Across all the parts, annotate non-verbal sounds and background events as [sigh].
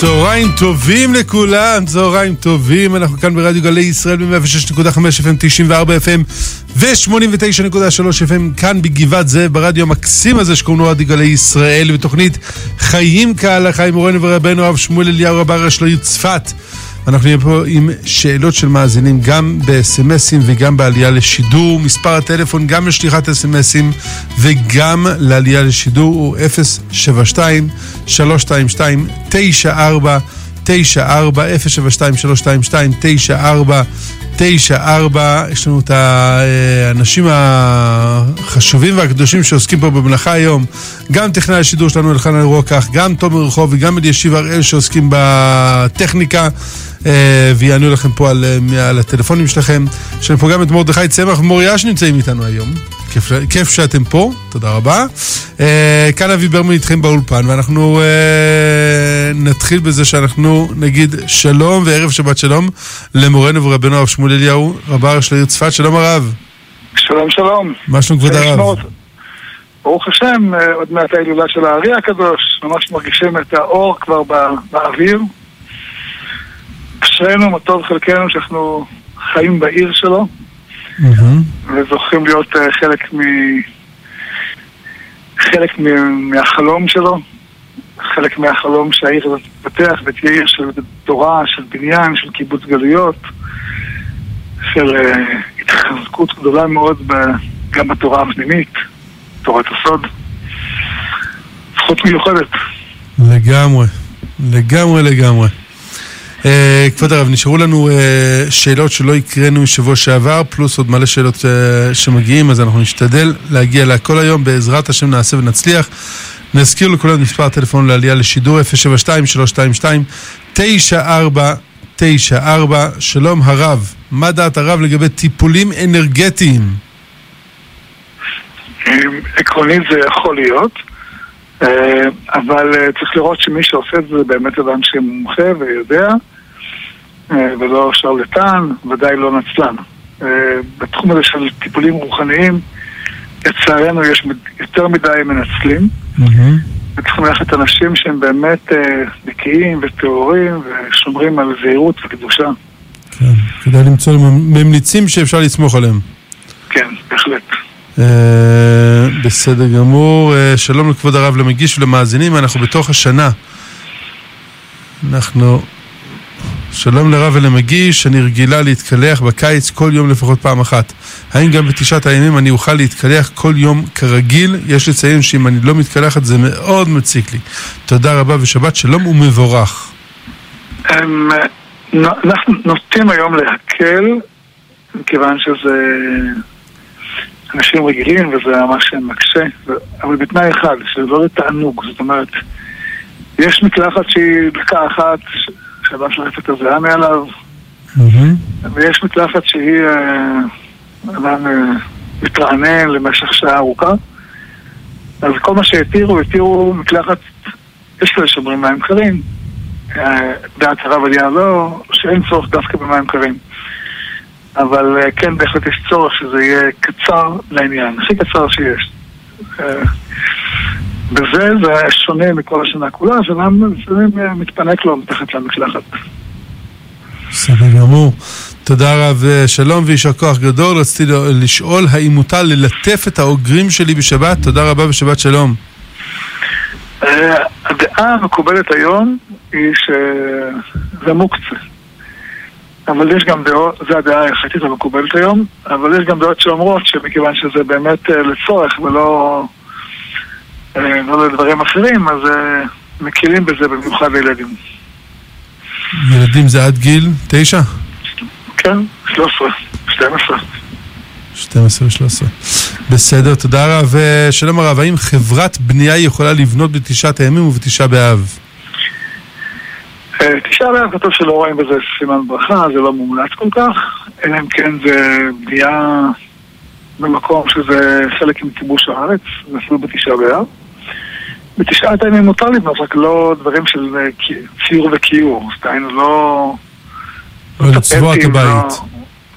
צהריים טובים לכולם, צהריים טובים, אנחנו כאן ברדיו גלי ישראל ב-106.5 FM, 94 FM ו-89.3 FM, כאן בגבעת זאב, ברדיו המקסים הזה שקוראים לו רדיו גלי ישראל, בתוכנית חיים כהלכה עם מורנו ורבנו הרב שמואל אליהו רב הראש לעיר צפת. אנחנו נהיה פה עם שאלות של מאזינים גם בסמסים וגם בעלייה לשידור. מספר הטלפון גם לשליחת אסמסים וגם לעלייה לשידור הוא 072 322 94 94 072 322 94 94 יש לנו את האנשים החשובים והקדושים שעוסקים פה במלאכה היום, גם טכנאי השידור שלנו אלחנן רוקח, גם תומר רחוב וגם אלישיב הראל שעוסקים בטכניקה. אה, ויענו לכם פה על, אה, על הטלפונים שלכם. יש לנו פה גם את מרדכי צמח ומוריה שנמצאים איתנו היום. כיף, כיף שאתם פה, תודה רבה. אה, כאן אבי ברמן איתכם באולפן, ואנחנו נתחיל בזה שאנחנו נגיד שלום וערב שבת שלום למורנו ורבנו הרב שמואל אליהו, רבה של העיר צפת, שלום הרב. שלום שלום. מה שלום כבוד הרב? ברוך השם, עוד מעט ההילולה של הארי הקדוש, ממש מרגישים את האור כבר באוויר. אשרינו, מה טוב חלקנו שאנחנו חיים בעיר שלו וזוכים להיות uh, חלק מ... חלק מ... מהחלום שלו, חלק מהחלום שהעיר הזאת תתפתח ותהיה עיר של תורה, של בניין, של קיבוץ גלויות, של uh, התחזקות גדולה מאוד ב... גם בתורה הפנימית, תורת הסוד. זכות מיוחדת. לגמרי, לגמרי לגמרי. אה, כבוד הרב, נשארו לנו אה, שאלות שלא הקראנו משבוע שעבר, פלוס עוד מלא שאלות אה, שמגיעים, אז אנחנו נשתדל להגיע להכל היום, בעזרת השם נעשה ונצליח. נזכיר לכולם מספר הטלפון לעלייה לשידור 072-322-9494. שלום הרב, מה דעת הרב לגבי טיפולים אנרגטיים? עקרונית זה יכול להיות, אבל צריך לראות שמי שעושה את זה באמת אדם שמומחה ויודע. אה, ולא שרלטן, ודאי לא נצלן. אה, בתחום הזה של טיפולים רוחניים, לצערנו יש יותר מדי מנצלים. וצריכים ללכת אנשים שהם באמת אה, נקיים וטהורים ושומרים על זהירות וקדושה. כן, כדאי למצוא ממליצים שאפשר לסמוך עליהם. כן, בהחלט. בסדר גמור. שלום לכבוד הרב למגיש ולמאזינים, אנחנו בתוך השנה. אנחנו שלום לרב ולמגיש, אני רגילה להתקלח בקיץ כל יום לפחות פעם אחת. האם גם בתשעת הימים אני אוכל להתקלח כל יום כרגיל? יש לציין שאם אני לא מתקלחת זה מאוד מציק לי. תודה רבה ושבת שלום ומבורך. אמ, אנחנו נוטים היום להקל, מכיוון שזה אנשים רגילים וזה ממש מקשה, אבל בתנאי אחד, שזה לא לתענוג, זאת אומרת, יש מקלחת שהיא דקה אחת שאדם שולף את הזיעה מעליו, ויש מקלחת שהיא אה, אדם אה, מתרענן למשך שעה ארוכה. אז כל מה שהתירו, התירו מקלחת, יש כאלה שאומרים מים קרים. אה, דעת הרב עלייה לא, שאין צורך דווקא במים קרים. אבל כן, בהחלט יש צורך שזה יהיה קצר לעניין, הכי קצר שיש. בזה זה שונה מכל השנה כולה, שאדם לפעמים מתפנק לו מתחת למקלחת. בסדר גמור. תודה רב, שלום ויישר כוח גדול. רציתי לשאול האם מותר ללטף את האוגרים שלי בשבת? תודה רבה ושבת שלום. אה, הדעה המקובלת היום היא שזה מוקצה. אבל יש גם דעות, זו הדעה היחסית המקובלת היום, אבל יש גם דעות שאומרות שמכיוון שזה באמת אה, לצורך ולא אה, לא לדברים אחרים, אז אה, מכירים בזה במיוחד לילדים. ילדים זה עד גיל תשע? כן, 13, 12. 12 ו-13. בסדר, תודה רב. אה, שלום הרב, האם חברת בנייה יכולה לבנות בתשעת הימים ובתשעה באב? תשעה באב כתוב שלא רואים בזה סימן ברכה, זה לא מומלץ כל כך, אלא אם כן זה בנייה במקום שזה חלק עם כיבוש הארץ, זה אפילו בתשעה באב. בתשעת הימים מותר לבנות, רק לא דברים של אה, ציור וכיור, סטיינו לא... לא לצבוע את הבית. לא-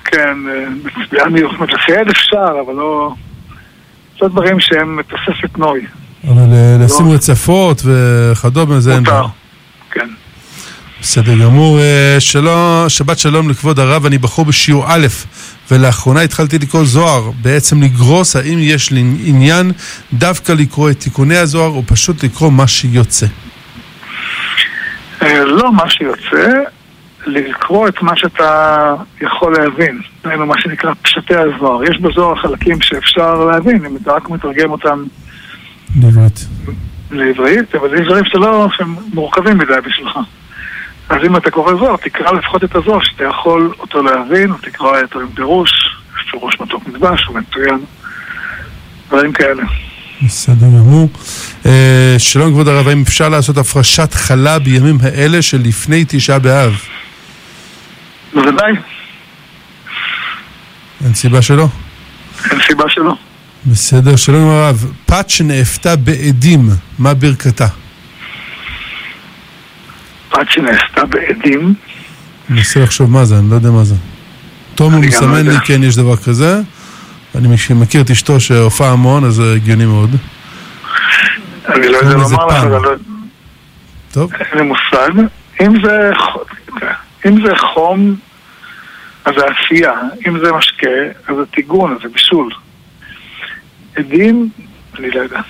כן, בצביעה מיוחדת לחייד אפשר, אבל לא... זה דברים שהם תוספת נוי. אבל אה, לשים לא- רצפות וכדומה זה אין בעיה. כן. בסדר גמור. אה, שלום, שבת שלום לכבוד הרב, אני בחור בשיעור א', ולאחרונה התחלתי לקרוא זוהר, בעצם לגרוס האם יש לי עניין דווקא לקרוא את תיקוני הזוהר, או פשוט לקרוא מה שיוצא. אה, לא מה שיוצא, לקרוא את מה שאתה יכול להבין. דהיינו מה שנקרא פשטי הזוהר. יש בזוהר חלקים שאפשר להבין, אם אתה רק מתרגם אותם לעברית. אבל יש דברים שאתה לא, שהם מורכבים מדי בשבילך. אז אם אתה קורא זוהר, תקרא לפחות את הזוהר, שאתה יכול אותו להבין, תקרא אותו עם פירוש, יש פירוש מתוק מדבש, הוא מצוין, דברים כאלה. בסדר גמור. אה, שלום כבוד הרב, האם אפשר לעשות הפרשת חלה בימים האלה שלפני תשעה באב? בוודאי, אין סיבה שלא. אין סיבה שלא. בסדר, שלום הרב. פת שנאפתה בעדים, מה ברכתה? פת שנעשתה בעדים, אני מנסה לחשוב מה זה, אני לא יודע מה זה. תומר לא מסמן לי. כן, יש דבר כזה. אני מכיר את אשתו שהופעה המון, אז זה הגיוני מאוד. אני לא יודע לומר לך. אבל לא- טוב, אין לי מושג. אם זה, אם זה חום, אז זה עשייה. אם זה משקה, אז זה טיגון, אז זה בישול. עדים, אני לא יודע.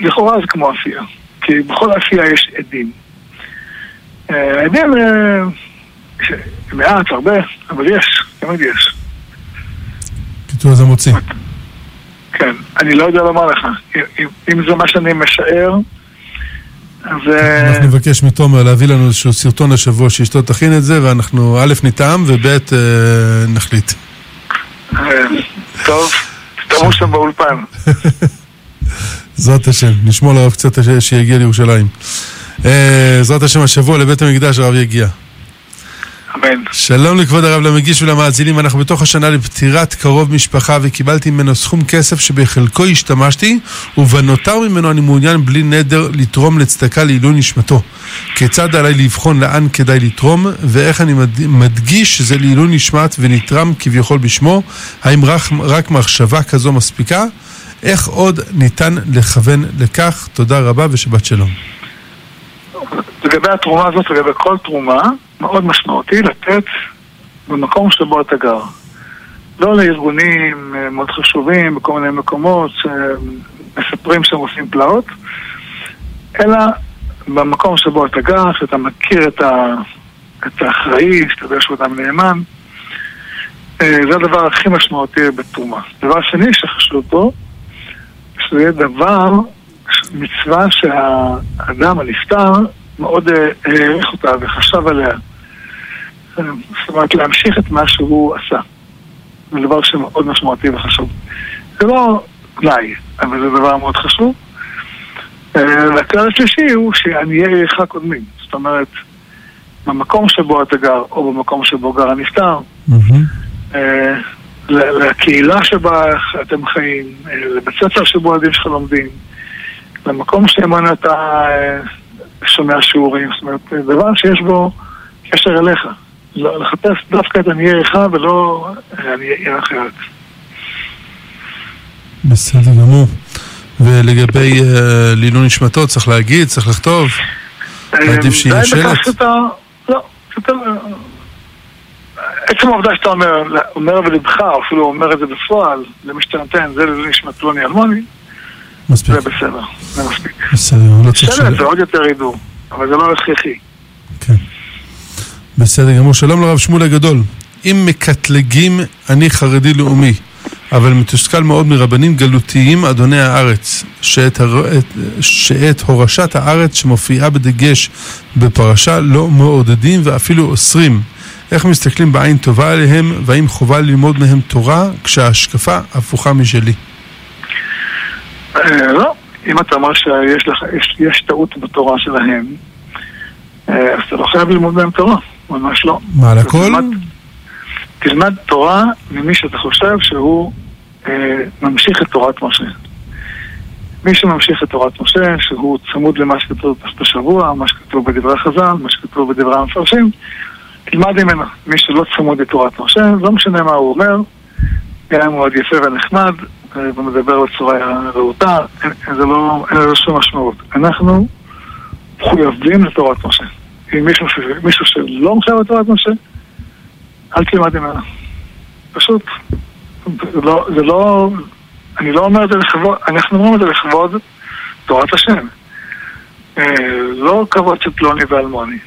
לכאורה זה כמו עשייה. כי בכל עשייה יש עדים. עדים, אה, מעט, הרבה, אבל יש, תמיד יש. קיצור זה מוציא. כן, אני לא יודע לומר לך. אם- זה מה שאני משער, אז... אה, אנחנו נבקש מתומר להביא לנו איזשהו סרטון השבוע שאשתו תכין את זה, ואנחנו א' נטעם וב' אה, נחליט. טוב, תבואו שם באולפן. [laughs] בעזרת השם, נשמור לרב קצת שיגיע לירושלים. אה, בעזרת השם השבוע לבית המקדש הרב יגיע. אמן. שלום לכבוד הרב למגיש ולמאזינים, אנחנו בתוך השנה לפטירת קרוב משפחה וקיבלתי ממנו סכום כסף שבחלקו השתמשתי ובנותר ממנו אני מעוניין בלי נדר לתרום לצדקה לעילוי נשמתו. כיצד עליי לבחון לאן כדאי לתרום ואיך אני מד- מדגיש שזה לעילוי נשמת ונתרם כביכול בשמו? האם רק, רק מחשבה כזו מספיקה? איך עוד ניתן לכוון לכך? תודה רבה ושבת שלום. לגבי התרומה הזאת, לגבי כל תרומה, מאוד משמעותי לתת במקום שבו אתה גר. לא לארגונים אה, מאוד חשובים בכל מיני מקומות שמספרים שהם עושים פלאות, אלא במקום שבו אתה גר, שאתה מכיר את, ה... את האחראי, שאתה יודע שהוא אדם נאמן. אה, זה הדבר הכי משמעותי בתרומה. דבר שני שחשוב פה, שזה יהיה דבר, מצווה שהאדם הנפטר מאוד אה, העריך אותה וחשב עליה. אה, זאת אומרת, להמשיך את מה שהוא עשה. זה דבר שמאוד משמעותי וחשוב. זה לא תנאי, אבל זה דבר מאוד חשוב. אה, והכלל השלישי הוא שעניי עירך קודמים. זאת אומרת, במקום שבו אתה גר, או במקום שבו גר הנפטר, לקהילה שבה אתם חיים, לבית ספר שבו הילדים שלך לומדים, למקום שממנו אתה אה, שומע שיעורים, זאת אומרת, אה, דבר שיש בו קשר אליך. לא- לחפש דווקא את עניי עירך ולא אה, עניי עיר אחרת. בסדר גמור. ולגבי לעילוי נשמתו, צריך להגיד, צריך לכתוב. עדיף שיהיה שלט. לא. עצם העובדה שאתה אומר, אומר בלבך, אפילו אומר את זה בפועל, למי שאתה נותן, זה לעילוי נשמת פלוני אלמוני, מספיק. זה בסדר, זה מספיק. בסדר, לא צריך שלט שלט. זה עוד יותר ידעו, אבל זה לא הכרחי. כן. בסדר גמור. שלום לרב שמואל הגדול. אם מקטלגים, אני חרדי לאומי, אבל מתוסכל מאוד מרבנים גלותיים אדוני הארץ, שאת, הר... את... שאת הורשת הארץ שמופיעה בדגש בפרשה לא מעודדים ואפילו אוסרים. איך מסתכלים בעין טובה עליהם, והאם חובה ללמוד מהם תורה כשההשקפה הפוכה משלי? אה, לא, אם אתה אומר שיש לך, יש, יש טעות בתורה שלהם, אה, אז אתה לא חייב ללמוד מהם תורה, ממש לא. מה, על הכל? תלמד, תורה ממי שאתה חושב שהוא אה, ממשיך את תורת משה. מי שממשיך את תורת משה, שהוא צמוד למה שכתוב בפרשת השבוע, מה שכתוב בדברי חז"ל, מה שכתוב בדברי המפרשים, תלמד ממנו. מי שלא צמוד לתורת משה, לא משנה מה הוא אומר, גם אם הוא עוד יפה ונחמד, ומדבר בצורה רהוטה, זה לא, אין לזה שום משמעות. אנחנו מחויבים לתורת משה. עם מישהו, מישהו שלא מחייב בתורת משה, אל תלמד ממנו. פשוט. זה לא, זה לא, אני לא אומר את זה לכבוד, אנחנו אומרים את זה לכבוד תורת השם. אה, לא כבוד של פלוני ואלמוני.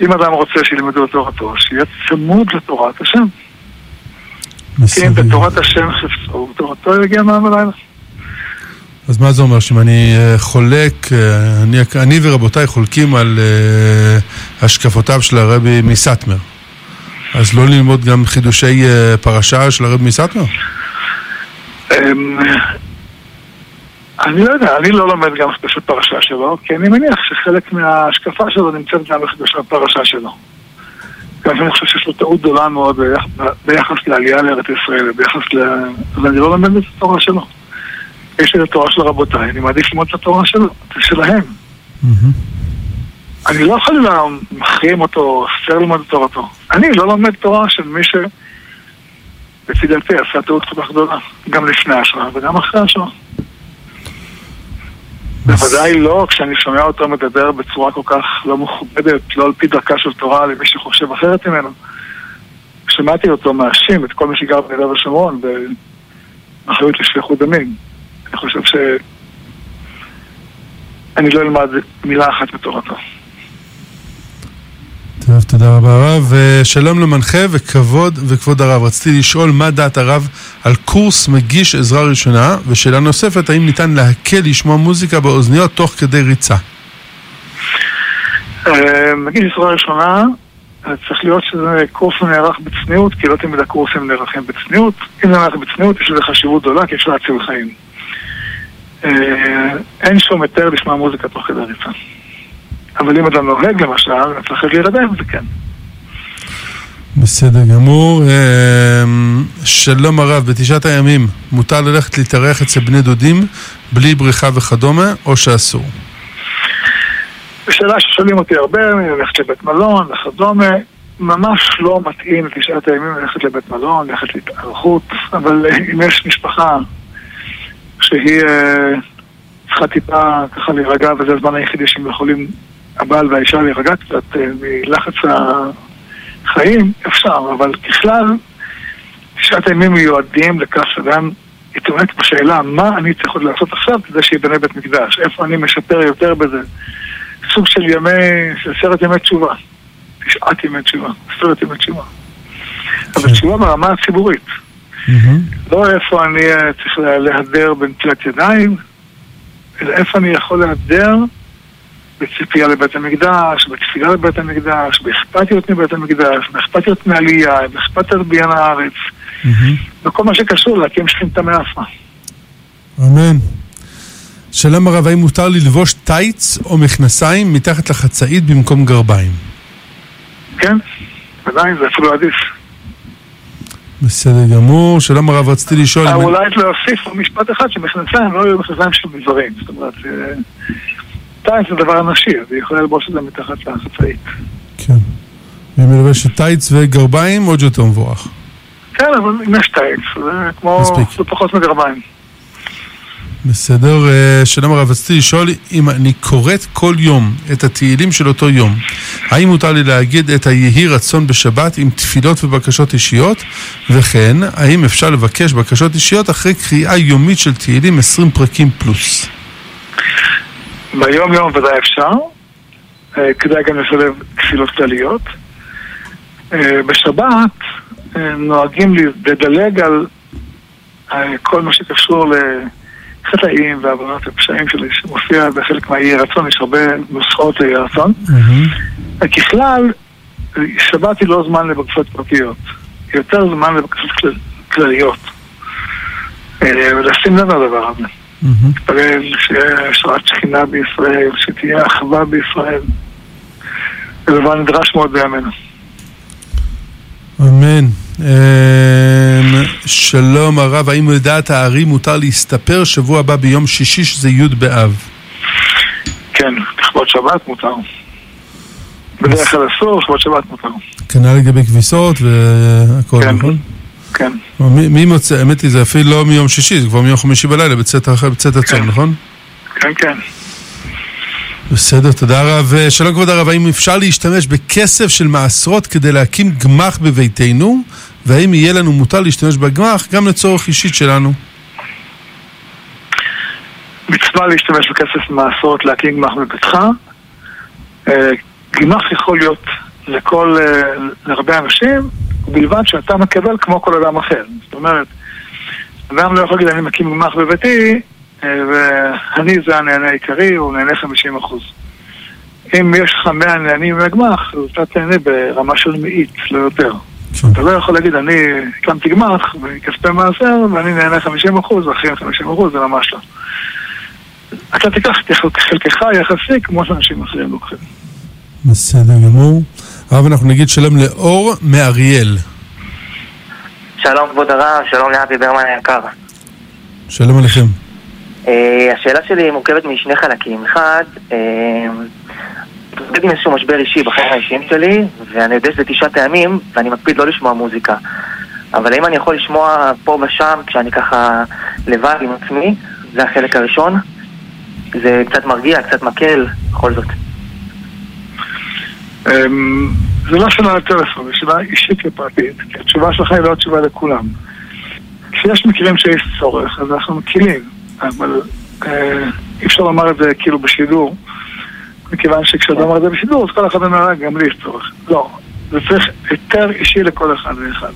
אם אדם רוצה שילמדו את תורתו, שיהיה צמוד לתורת השם. כי אם בתורת השם חפצו, תורתו יגיע מעם הלילה. אז מה זה אומר? שאם אני אה, חולק, אה, אני, אני ורבותיי חולקים על uh, השקפותיו של הרבי מסטמר, אז לא ללמוד גם חידושי uh, פרשה של הרבי מסטמר? אמ, אני לא יודע, אני לא לומד גם חידושי פרשה שלו, כי אני מניח שחלק מההשקפה שלו נמצאת גם בחידושי הפרשה שלו. גם אני חושב שיש לו טעות גדולה מאוד ביחס לעלייה לארץ ישראל, ביחס ל... אז אני לא לומד את התורה שלו. יש לי את התורה של רבותיי, אני מעדיף ללמוד את התורה של... שלהם. אני לא יכול להחרים אותו, אוסר ללמוד את תורתו. אני לא לומד תורה של מי ש... לפי דעתי עשה טעות כל כך גדולה, גם לפני השואה וגם אחרי השואה. בוודאי לא כשאני שומע אותו מדבר בצורה כל כך לא מכובדת, לא על פי דרכה של תורה למי שחושב אחרת ממנו. שמעתי אותו מאשים את כל מי שגר ביהודה ושומרון באחריות לשפיכות דמים. אני חושב ש... אני לא אלמד מילה אחת מתורתו. טוב, תודה רבה הרב. שלום למנחה וכבוד וכבוד הרב. רציתי לשאול מה דעת הרב על קורס מגיש עזרה ראשונה, ושאלה נוספת, האם ניתן להקל לשמוע מוזיקה באוזניות תוך כדי ריצה? אה, מגיש עזרה ראשונה, צריך להיות שזה קורס נערך בצניעות, כי לא תמיד הקורסים נערכים בצניעות. אם זה נערך בצניעות, יש לזה חשיבות גדולה, כי אפשר להציל חיים. אה, אין שום היתר לשמוע מוזיקה תוך כדי ריצה. אבל אם אתה נוהג למשל, צריך להירדם, זה כן. בסדר גמור. אמ, שלום הרב, בתשעת הימים מותר ללכת להתארח אצל בני דודים בלי בריחה וכדומה, או שאסור? זו שאלה ששואלים אותי הרבה, ללכת לבית מלון וכדומה. ממש לא מתאים לתשעת הימים ללכת לבית מלון, ללכת להתארחות, אבל אם יש משפחה שהיא אה, צריכה טיפה ככה להירגע וזה הזמן היחידי שהם יכולים הבעל והאישה להירגע קצת אה, מלחץ החיים, אפשר, אבל ככלל, תשעת הימים מיועדים לכך שאדם יתעמת בשאלה מה אני צריך עוד לעשות עכשיו כדי שיבנה בית מקדש, איפה אני משפר יותר בזה. סוג של ימי, של עשרת ימי תשובה, תשעת ימי תשובה, עשרת ימי תשובה. אבל תשובה ברמה הציבורית. לא איפה אני אה, צריך להדר בנטילת ידיים, אלא איפה אני יכול להדר בציפייה לבית המקדש, בתפילה לבית המקדש, באכפתיות מבית המקדש, באכפתיות מעלייה, באכפתיות בעניין הארץ, וכל מה שקשור להקים שכינתה מאפה. אמן. שלום הרב, האם מותר ללבוש טייץ או מכנסיים מתחת לחצאית במקום גרביים? כן, ודאי, זה אפילו עדיף. בסדר גמור. שלום הרב, רציתי לשאול... אולי להוסיף משפט אחד, שמכנסיים לא יהיו מכנסיים של מזרים. זאת אומרת... טייץ זה דבר נשי, אז היא יכולה ללבוש את זה מתחת לחצאית. כן. היא מלבשת טייץ וגרביים, עוד יותר מבורך. כן, אבל אם יש טייץ, זה כמו... מספיק. זה פחות מגרביים. בסדר. אה, שלום הרב, רציתי לשאול אם אני קוראת כל יום את התהילים של אותו יום, האם מותר לי להגיד את היהי רצון בשבת עם תפילות ובקשות אישיות? וכן, האם אפשר לבקש בקשות אישיות אחרי קריאה יומית של תהילים 20 פרקים פלוס? ביום יום ודאי אפשר, אה, כדאי גם לשלב תפילות כלליות. אה, בשבת אה, נוהגים לדלג על כל מה שקשור לחטאים ועוונות ופשעים שלי, שמופיע בחלק מהאי רצון, יש הרבה נוסחאות לאי רצון. ככלל, שבת היא לא זמן לבקשות פרטיות, היא יותר זמן לבקשות כלליות. ולשים לב לדבר הזה. נתפלל השראת שכינה בישראל, שתהיה אחווה בישראל. זה דבר נדרש מאוד בימינו. אמן. אמ, שלום הרב, האם לדעת הארי מותר להסתפר שבוע הבא ביום שישי שזה י' באב? כן, לכבוד שבת מותר. בדרך כלל אסור, לכבוד שבת מותר. כנ"ל לגבי כביסות והכל, כן. נכון? כן. מי, מי מוצא, האמת היא, זה אפילו לא מיום שישי, זה כבר מיום חמישי בלילה בצאת, בצאת הצום, כן. נכון? כן, כן. בסדר, תודה רב. שלום כבוד הרב, האם אפשר להשתמש בכסף של מעשרות כדי להקים גמ"ח בביתנו? והאם יהיה לנו מותר להשתמש בגמ"ח גם לצורך אישית שלנו? מצווה להשתמש בכסף מעשרות להקים גמ"ח בביתך. אה, גמ"ח יכול להיות לכל, אה, להרבה אנשים, בלבד שאתה מקבל כמו כל אדם אחר. זאת אומרת, אדם לא יכול להגיד אני מקים גמ"ח בביתי ואני זה הנהנה העיקרי, הוא נהנה 50 אחוז. אם יש לך 100 נהנים מהגמ"ח, אז אתה תהנה ברמה של מאית, לא יותר. כן. אתה לא יכול להגיד, אני הקמתי גמ"ח בכספי מעשר ואני נהנה 50 אחוז, ואחרים 50 אחוז, זה ממש לא. אתה תיקח את חלקך יחסי כמו שאנשים אחרים לוקחים. בסדר גמור. הרב, אנחנו נגיד שלום לאור מאריאל. שלום כבוד הרב, שלום לאבי ברמן היקר. שלום עליכם. Uh, השאלה שלי מורכבת משני חלקים. אחד, uh, מתמודד עם איזשהו משבר אישי בחיים האישיים שלי, ואני יודע שזה תשעה טעמים, ואני מקפיד לא לשמוע מוזיקה. אבל האם אני יכול לשמוע פה ושם, כשאני ככה לבד עם עצמי, זה החלק הראשון. זה קצת מרגיע, קצת מקל, בכל זאת. אמ, זה לא שאלה לטלפון, זו שאלה אישית ופרטית, כי התשובה שלך היא לא התשובה לכולם. כשיש מקרים שיש צורך, אז אנחנו מכירים, אבל אה, אי אפשר לומר את זה כאילו בשידור, מכיוון שכשאתה אומר את זה בשידור, אז כל אחד אומר, גם לי יש צורך. לא, זה צריך היתר אישי לכל אחד ואחד.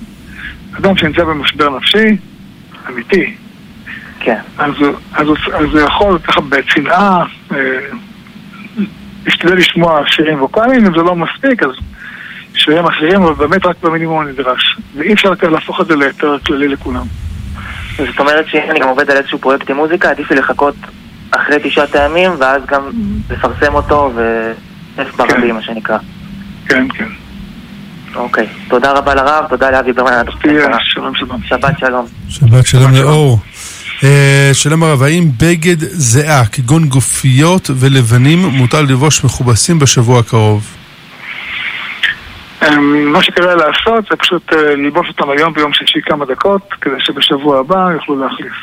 אדם שנמצא במשבר נפשי, אמיתי, כן. אז, הוא יכול ככה בצנעה להשתדל לשמוע שירים ווקאליים, אם זה לא מספיק, אז שירים אחרים, אבל באמת רק במינימום הנדרש. ואי אפשר להפוך את זה ליותר כללי לכולם. זאת אומרת שאם אני גם עובד על איזשהו פרויקט עם מוזיקה, עדיף לי לחכות אחרי תשעה טעמים, ואז גם לפרסם אותו ואיפה ברבים, כן. מה שנקרא. כן, כן. אוקיי. תודה רבה לרב, תודה לאבי ברמן. שבת שלום. שבת שלום לאור. שלום הרב, האם בגד זהה, כגון גופיות ולבנים, מותר לבוש מכובסים בשבוע הקרוב? אמ, מה שכדאי לעשות זה פשוט אה, ללבוש אותם היום ביום שישי כמה דקות, כדי שבשבוע הבא יוכלו להחליף.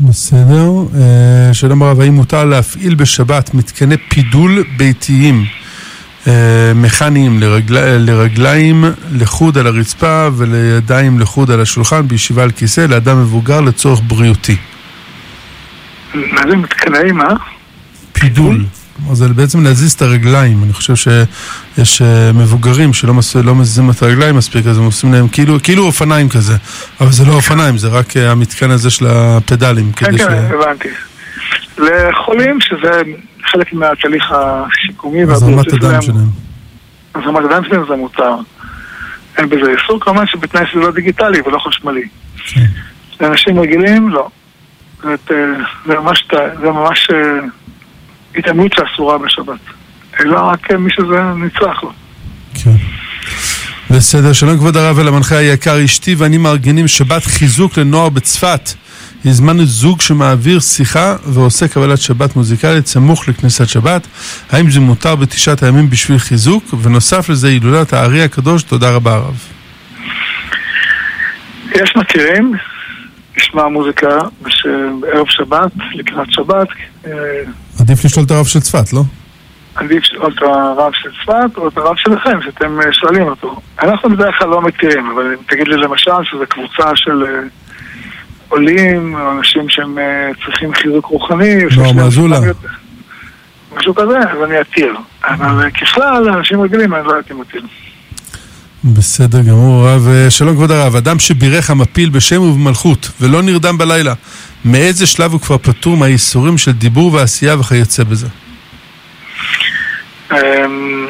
בסדר. אה, שלום הרב, האם מותר להפעיל בשבת מתקני פידול ביתיים מכניים לרגל... לרגליים לחוד על הרצפה ולידיים לחוד על השולחן בישיבה על כיסא לאדם מבוגר לצורך בריאותי. מה זה מתקנאים, אה? פידול. זה בעצם להזיז את הרגליים. אני חושב שיש אה, מבוגרים שלא מס... לא מזיזים את הרגליים מספיק, אז הם עושים להם כאילו, כאילו אופניים כזה. אבל זה לא אופניים, זה רק המתקן הזה של הפדלים. כן, כן, ש... הבנתי. לחולים שזה חלק מהתהליך השיקומי והבריאותי שלהם. שלהם. אז רמת הדם שלהם זה מותר. אין בזה איסור, כמובן שבתנאי שזה לא דיגיטלי ולא חשמלי. כן. לאנשים רגילים, לא. זאת, אה, זה ממש, זה ממש אה, התעמלות שאסורה בשבת. אלא רק מי שזה נצרך לו. כן. בסדר, שלום כבוד הרב ולמנחה היקר, אשתי ואני מארגנים שבת חיזוק לנוער בצפת. הזמנו זוג שמעביר שיחה ועושה קבלת שבת מוזיקלית סמוך לכניסת שבת. האם זה מותר בתשעת הימים בשביל חיזוק? ונוסף לזה הילולת הארי הקדוש, תודה רבה הרב. יש מכירים, נשמע מוזיקה בערב שבת, לקראת שבת. אה, עדיף לשאול את הרב של צפת, לא? עדיף לשאול את הרב של צפת או את הרב שלכם, שאתם אה, שואלים אותו. אנחנו בדרך כלל לא מכירים, אבל תגיד לי למשל שזו קבוצה של... אה, עולים, או אנשים שהם אה, צריכים חיזוק רוחני. לא, מהזולה. משהו כזה, אז אני אתיר. אבל ככלל, אנשים רגילים, אני לא הייתי מתיר. בסדר גמור, רב. אה, שלום כבוד הרב, אדם שבירך המפיל בשם ובמלכות ולא נרדם בלילה, מאיזה שלב הוא כבר פטור מהייסורים של דיבור ועשייה וכיוצא בזה? אמ,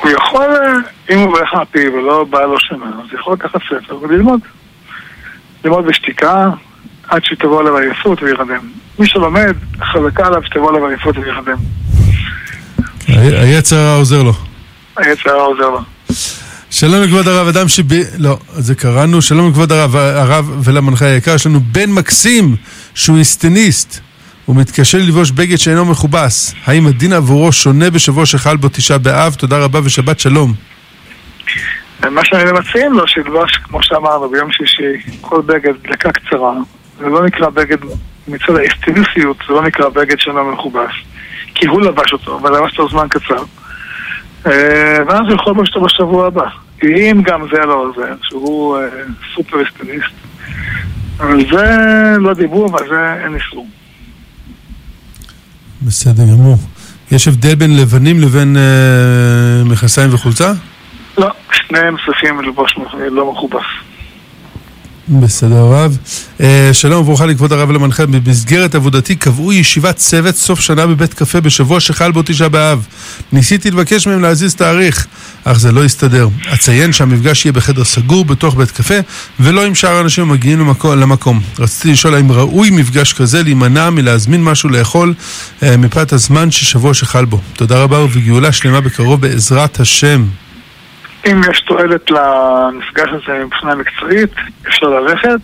הוא יכול, אה, אם הוא בירך המפיל ולא בא לו שנה, אז יכול לקחת ספר וללמוד. ללמוד בשתיקה עד שתבוא עליו עייפות וירדם. מי שלומד, חזקה עליו שתבוא עליו עייפות וירדם. היצר הרע עוזר לו. היצר הרע עוזר לו. שלום לכבוד הרב, אדם שב... לא, זה קראנו. שלום לכבוד הרב, הרב ולמנחה היקר. יש לנו בן מקסים שהוא היסטניסט. הוא מתקשה ללבוש בגד שאינו מכובס. האם הדין עבורו שונה בשבוע שחל בו תשעה באב? תודה רבה ושבת שלום. מה שאני מציעים לו, שילבש, כמו שאמרנו, ביום שישי, כל בגד דקה קצרה. זה לא נקרא בגד מצד האסטיליסיות זה לא נקרא בגד שאינו מכובס. כי הוא לבש אותו, אבל לבש אותו זמן קצר. אה, ואז הוא יכול לבש אותו בשבוע הבא. אם גם זה לא עוזר, שהוא אה, סופר אסטיליסט. אבל זה לא דיבור, אבל זה אין איסור. בסדר גמור. יש הבדל בין לבנים לבין אה, מכנסיים וחולצה? לא, שניהם צריכים ללבוש לא מכובס. בסדר רב. אה, שלום וברוכה לכבוד הרב למנחה. במסגרת עבודתי קבעו ישיבת צוות סוף שנה בבית קפה בשבוע שחל בו תשעה באב. ניסיתי לבקש מהם להזיז תאריך, אך זה לא הסתדר. אציין שהמפגש יהיה בחדר סגור בתוך בית קפה, ולא עם שאר האנשים המגיעים למקום. למקום. רציתי לשאול האם ראוי מפגש כזה להימנע מלהזמין משהו לאכול אה, מפאת הזמן ששבוע שחל בו. תודה רבה ובגאולה שלמה בקרוב בעזרת השם. אם יש תועלת למפגש הזה מבחינה מקצועית, אפשר ללכת,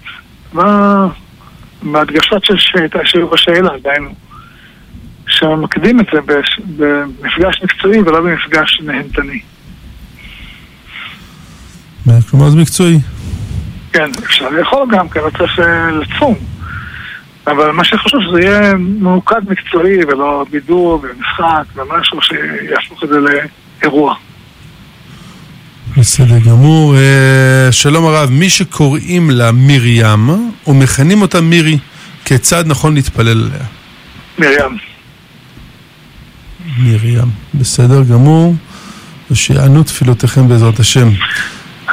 בהדגשות שהיו בשאלה, דהיינו, שמקדים את זה במפגש מקצועי ולא במפגש נהנתני. כלומר זה מקצועי. כן, אפשר לאכול גם, כי לא צריך אה, לצום. אבל מה שחשוב שזה יהיה ממוקד מקצועי ולא בידור ומשחק ומשהו שיהפוך את זה לאירוע. בסדר גמור. אה, שלום הרב, מי שקוראים לה מרים ומכנים אותה מירי, כיצד נכון להתפלל עליה? מרים. מרים, בסדר גמור. ושיענו תפילותיכם בעזרת השם.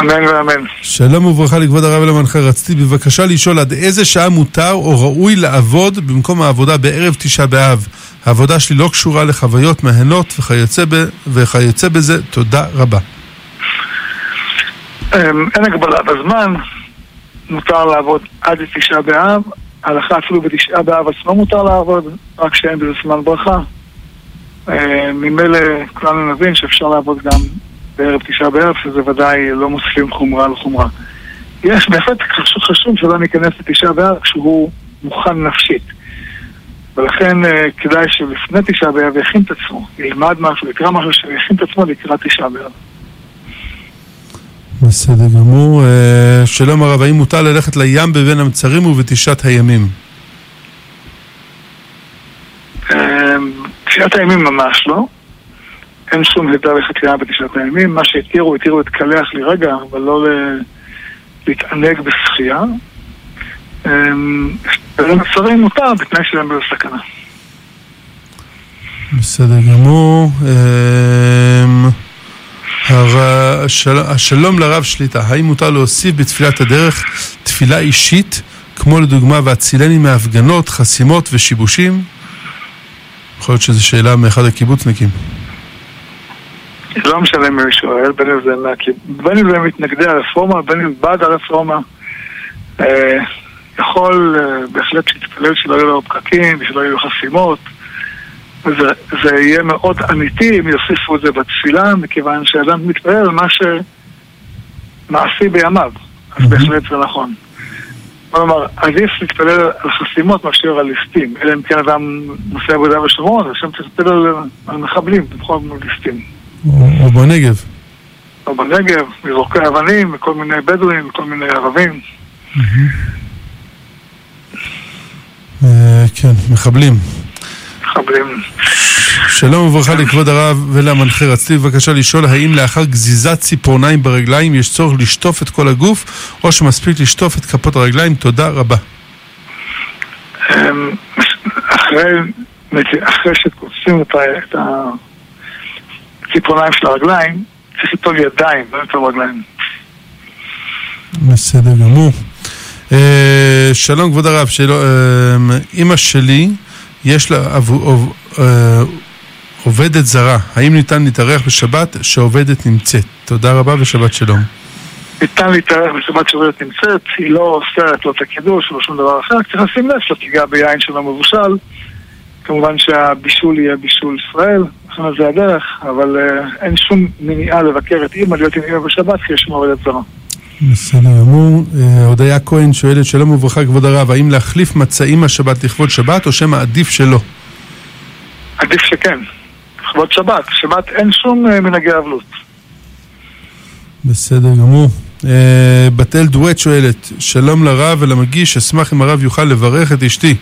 אמן ואמן. שלום וברכה לכבוד הרב ולמנחה. רציתי בבקשה לשאול עד איזה שעה מותר או ראוי לעבוד במקום העבודה בערב תשעה באב. העבודה שלי לא קשורה לחוויות מהנות וכיוצא, ב... וכיוצא בזה. תודה רבה. אמ, אין הגבלה בזמן, מותר לעבוד עד לתשעה באב, הלכה אפילו בתשעה באב עצמו מותר לעבוד, רק שאין בזה זמן ברכה. אמ, ממילא כולנו נבין שאפשר לעבוד גם בערב תשעה באב, שזה ודאי לא מוסיפים חומרה על חומרה. יש בהחלט חשוב, חשוב שלא ניכנס לתשעה באב כשהוא מוכן נפשית. ולכן אה, כדאי שלפני תשעה באב יכין את עצמו, ילמד משהו, יקרא משהו שיכין את עצמו לקראת תשעה באב. בסדר גמור. אה, שלום הרב, האם מותר ללכת לים בבין המצרים ובתשעת הימים? תשעת הימים ממש לא. אין שום היתר לחקירה בתשעת הימים. מה שהתירו, התירו להתקלח לרגע, אבל לא להתענג בשחייה. למצרים מותר בתנאי שאין בזה סכנה. בסדר גמור. השלום לרב שליטה, האם מותר להוסיף בתפילת הדרך תפילה אישית, כמו לדוגמה והצילני מהפגנות, חסימות ושיבושים? יכול להיות שזו שאלה מאחד הקיבוצניקים. לא משנה מי שואל, בין אם זה, בין אם זה מתנגדי הרפורמה, בין אם בעד הרפורמה. אה, יכול אה, בהחלט להתפלל שלא יהיו לו פקקים, שלא יהיו חסימות. זה, זה יהיה מאוד אמיתי אם יוסיפו את זה בתפילה, מכיוון שאדם מתפלל על מה שמעשי בימיו. אז בהחלט זה נכון. כלומר, עדיף להתפלל על חסימות מאשר על ליסטים. אלא אם כן אדם נושא עבודה בשומרון, אז שם צריך להתפלל על, על מחבלים, בכל מיני ליסטים. או בנגב. או בנגב, מזורקי אבנים, וכל מיני בדואים, וכל מיני ערבים. אה, כן, מחבלים. מחבלים. שלום וברכה לכבוד הרב ולמנחה. רציתי בבקשה לשאול האם לאחר גזיזת ציפורניים ברגליים יש צורך לשטוף את כל הגוף או שמספיק לשטוף את כפות הרגליים? תודה רבה. אמ, אחרי, אחרי שקוצים את הציפורניים של הרגליים, צריך לטול ידיים, לא לטול רגליים. בסדר גמור. אה, שלום כבוד הרב, אימא שלי יש לה אה, עובדת זרה, האם ניתן להתארח בשבת שעובדת נמצאת? תודה רבה ושבת שלום. ניתן להתארח בשבת שעובדת נמצאת, היא לא אוסרת לא את הקידוש ולא שום דבר אחר, צריך לשים לב שתיגע ביין שלא מבושל. כמובן שהבישול יהיה בישול ישראל, לכן זה הדרך, אבל uh, אין שום מניעה לבקר את אימא להיות עם אימא בשבת כי יש שם עובדת זרה. בסדר גמור. אה, הודיה כהן שואלת, שלום וברכה כבוד הרב, האם להחליף מצעים השבת לכבוד שבת או שמא עדיף שלא? עדיף שכן. לכבוד שבת. שבת אין שום אה, מנהגי אבלות. בסדר גמור. אה, בת אל דואט שואלת, שלום לרב ולמגיש, אשמח אם הרב יוכל לברך את אשתי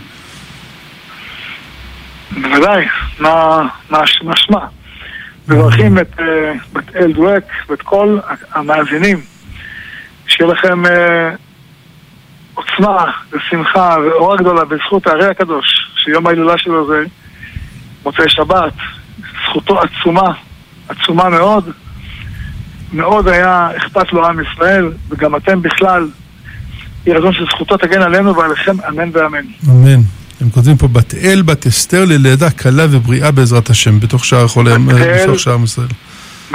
ודאי, מה מה- מה שמה? מברכים את בת אל דואק ואת כל המאזינים. שיהיה לכם אה, עוצמה ושמחה ואורה גדולה בזכות הארי הקדוש, שיום ההילולה שלו זה מוצאי שבת. זכותו עצומה, עצומה מאוד. מאוד היה אכפת לו עם ישראל, וגם אתם בכלל. יהי רצון שזכותו תגן עלינו ועליכם, אמן ואמן. אמן. הם כותבים פה בת אל, בת אסתר, ללידה קלה ובריאה בעזרת השם, בתוך שער חולה, בת אל. בתוך שער ישראל.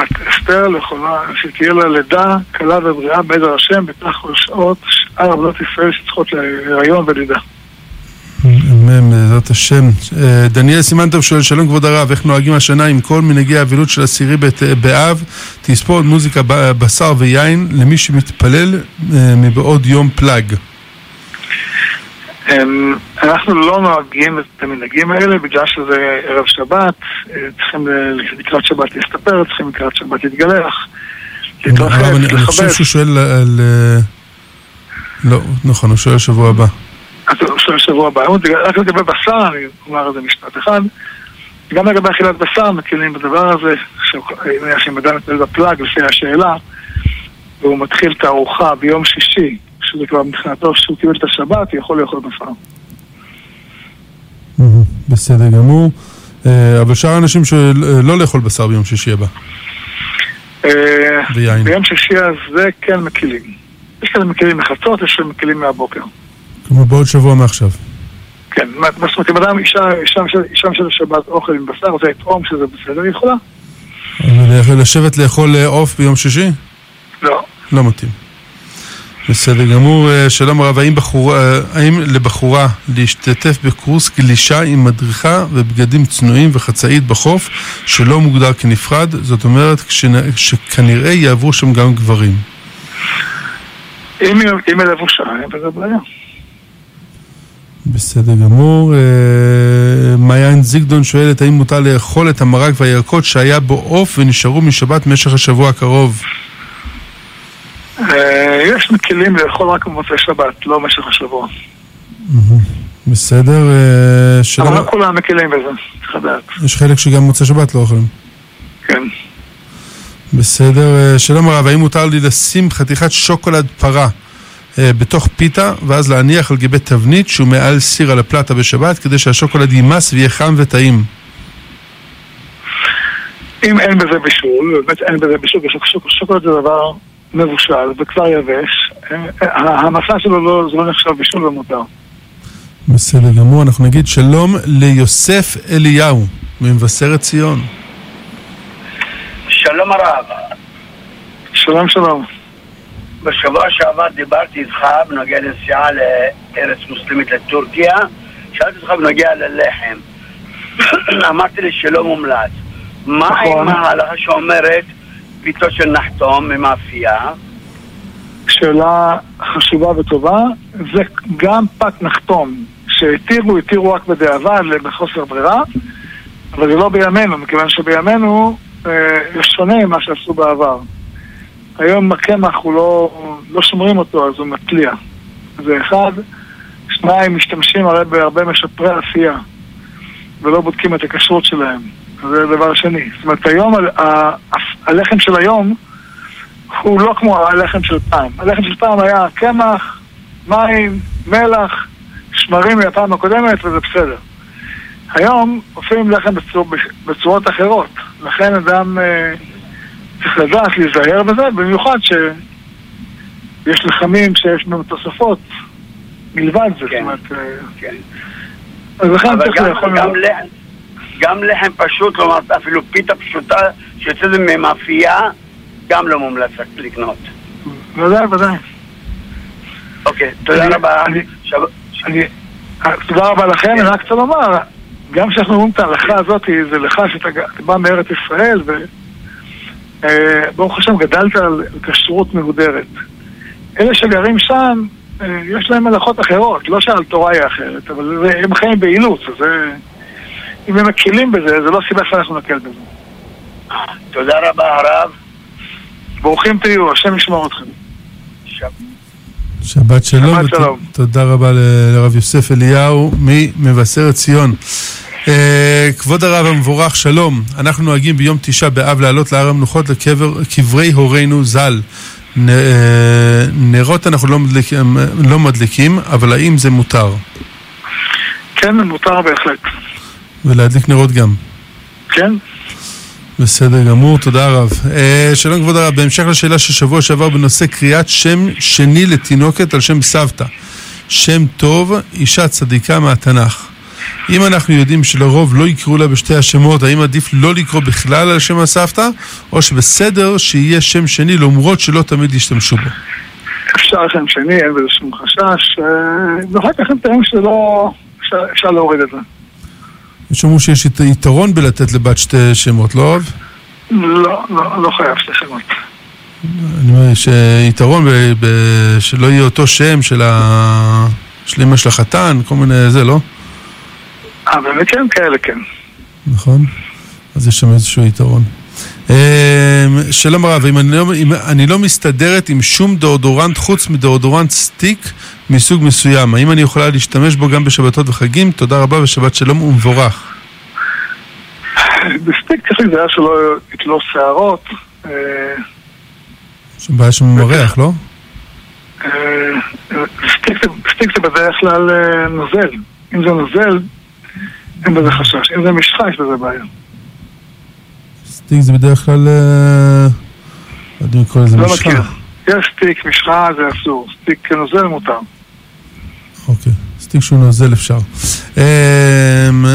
אסתר לכונה, שתהיה לה לידה קלה ובריאה בעזר השם, בתוך שעות שאר עבודות ישראל שצריכות להיריון ולידה. אמן, בעזרת השם. אה, דניאל סימנטוב שואל, שלום כבוד הרב, איך נוהגים השנה עם כל מנהגי האבלות של עשירי בת- באב, תספורת מוזיקה, ב- בשר ויין, למי שמתפלל אה, מבעוד יום פלאג. אמ, אנחנו לא נוהגים את המנהגים האלה בגלל שזה ערב שבת, אה, צריכים לקראת שבת להסתפר, צריכים לקראת שבת להתגלח, להתרחב, אני חושב. שהוא שואל על... אה, לא, נכון, הוא שואל שבוע הבא. אז הוא שואל שבוע הבא. רק לגבי בשר, אני אומר על זה משפט אחד. גם לגבי אכילת בשר מקלים בדבר הזה, נניח אם אדם מתנהל בפלאג לפי השאלה, והוא מתחיל את הארוחה ביום שישי, שזה כבר מבחינתו שהוא קיבל את השבת, הוא יכול לאכול בשר. בסדר גמור. אה, אבל שאר האנשים שלא לאכול בשר ביום שישי הבא. אה, ויין. ביום שישי הזה כן מקילים. יש כאלה מקילים מחצות, יש כאלה מקילים מהבוקר. כמו בעוד שבוע מעכשיו. כן, מה זאת אומרת, אם אדם, אישה, אישה, אישה של שבת אוכל עם בשר, רוצה לטעום שזה בסדר, היא יכולה? אבל לשבת לאכול אה, עוף ביום שישי? לא. לא מתאים. בסדר גמור. אה, שלום הרב, האם, בחורה, אה, האם לבחורה להשתתף בקורס גלישה עם מדריכה ובגדים צנועים וחצאית בחוף שלא מוגדר כנפרד? זאת אומרת שכנראה יעברו שם גם גברים. אם אם לבושה, אין בזה בעיה. בסדר גמור. אה, מעיין זיגדון שואלת האם מותר לאכול את המרק והירקות שהיה בו עוף ונשארו משבת במשך השבוע הקרוב. יש מקלים לאכול רק במוצאי שבת, לא במשך השבוע. בסדר. אה, אבל לא כולם מקלים בזה, צריך לדעת. יש חלק שגם מוצאי שבת לא אוכלים. כן. בסדר. אה, שלום הרב, האם מותר לי לשים חתיכת שוקולד פרה אה, בתוך פיתה ואז להניח על גבי תבנית שהוא מעל סיר על הפלטה בשבת כדי שהשוקולד יימס ויהיה חם וטעים? אם אין בזה בישול, באמת אין בזה בישול, שוקולד זה דבר מבושל וכבר יבש, אה, אה, המסע שלו לא, זה לא נחשב בישול ומותר. בסדר גמור, אנחנו נגיד שלום ליוסף אליהו ממבשרת ציון. שלום הרב, שלום שלום. בשבוע שעבר דיברתי איתך בנוגע לנסיעה לארץ מוסלמית לטורקיה, שאלתי אותך בנוגע ללחם. [clears throat] אמרתי לי שלא מומלץ. מה נכון. עם ההלכה שאומרת פיתו של נחתום ממאפייה? שאלה חשובה וטובה, זה גם פת נחתום, שהתירו, התירו רק בדיעבד, בחוסר ברירה, אבל זה לא בימינו, מכיוון שבימינו אה, זה שונה ממה שעשו בעבר. היום הקמח הוא לא, לא שומרים אותו, אז הוא מתליע. זה אחד. שניים, משתמשים הרי בהרבה משפרי עשייה, ולא בודקים את הכשרות שלהם. זה דבר שני. זאת אומרת, היום הלחם של היום הוא לא כמו הלחם של פעם. הלחם של פעם היה קמח, מים, מלח, שמרים מהפעם הקודמת, וזה בסדר. היום עושים לחם בצור, בצורות אחרות. לכן אדם אה, צריך לדעת להיזהר בזה, במיוחד שיש לחמים שיש בהם תוספות מלבד זה. כן. זאת אומרת, אה, כן. אז לכן צריך לאכול... גם, לחם, פשוט, כלומר אפילו פיתה פשוטה שיוצאת ממאפייה, גם לא מומלץ לקנות. ודאי, ודאי. אוקיי, תודה רבה. אה, תודה רבה לכם, אני רק רוצה לומר, גם כשאנחנו אומרים את ההלכה הזאת, זה לך שאתה בא מארץ ישראל, וברוך השם גדלת על כשרות מהודרת. אלה שגרים שם, אה, יש להם הלכות אחרות, לא שעל תורה היא אחרת, אבל הם חיים באילוץ, אז זה... אם הם מקלים בזה, זה לא סיבה שאנחנו נקל בזה. תודה רבה הרב. ברוכים תהיו, השם ישמור אתכם. שב- שבת שלום. שבת ות- שלום. תודה רבה ל- לרב יוסף אליהו ממבשרת ציון. אה, כבוד הרב המבורך, שלום. אנחנו נוהגים ביום תשעה באב לעלות להר המנוחות לקברי הורינו ז"ל. נ- אה, נרות אנחנו לא מדליקים, לא מדליקים, אבל האם זה מותר? כן, מותר בהחלט. ולהדליק נרות גם. כן? בסדר גמור, תודה רב. אה, שלום כבוד הרב, בהמשך לשאלה של שבוע שעבר בנושא קריאת שם שני לתינוקת על שם סבתא. שם טוב, אישה צדיקה מהתנ"ך. אם אנחנו יודעים שלרוב לא יקראו לה בשתי השמות, האם עדיף לא לקרוא בכלל על שם הסבתא, או שבסדר שיהיה שם שני למרות שלא תמיד ישתמשו בו? אפשר שם שני, אין בזה שום חשש. אה, ואחר כך הם טוענים שזה לא... אפשר, אפשר להוריד את זה. יש אמרו שיש ית- יתרון בלתת לבת שתי שמות, לא רב? לא, לא, לא חייב שתי שמות. אני אומר, יש אה, יתרון ב- ב- שלא יהיה אותו שם של ה... של אמא של החתן, כל מיני זה, לא? אה, באמת כן? כאלה כן. נכון? אז יש שם איזשהו יתרון. אה, שלום הרב, אם אני, לא, אם אני לא מסתדרת עם שום דאודורנט חוץ מדאודורנט סטיק מסוג מסוים, האם אני יכולה להשתמש בו גם בשבתות וחגים? תודה רבה ושבת שלום ומבורך. בסטיק צריך להיזהר שלא יתלשו שערות. אה, יש בעיה שם עם הריח, לא? אה, סטיק זה- סטיק זה בדרך כלל אה, נוזל. אם זה נוזל, אין בזה חשש. אם זה משחה, יש בזה בעיה. סטיק זה בדרך כלל... אה, לא יודע אם לקרוא לזה לא משחה. מכיר. יש סטיק, משחה זה אסור. סטיק כנוזל מותר. אוקיי, סטיק שהוא נוזל אפשר. אמ,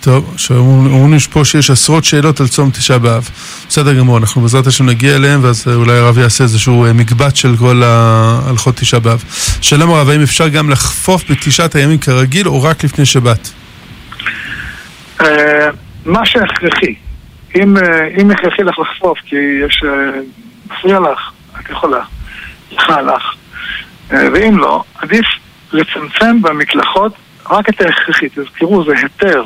טוב, שאומרים לי פה שיש עשרות שאלות על צום תשעה באב. בסדר גמור, אנחנו בעזרת השם נגיע אליהם, ואז אולי הרב יעשה איזשהו אה, מקבץ של כל ההלכות תשעה באב. שלום הרב, האם אפשר גם לחפוף בתשעת הימים כרגיל, או רק לפני שבת? מה שהכרחי. אם, אה, אם הכרחי לך לחפוף, כי יש... אה, מפריע לך, את יכולה. לך לך. אה, ואם לא, עדיף לצמצם במקלחות רק את ההכרחי. תזכרו, זה היתר.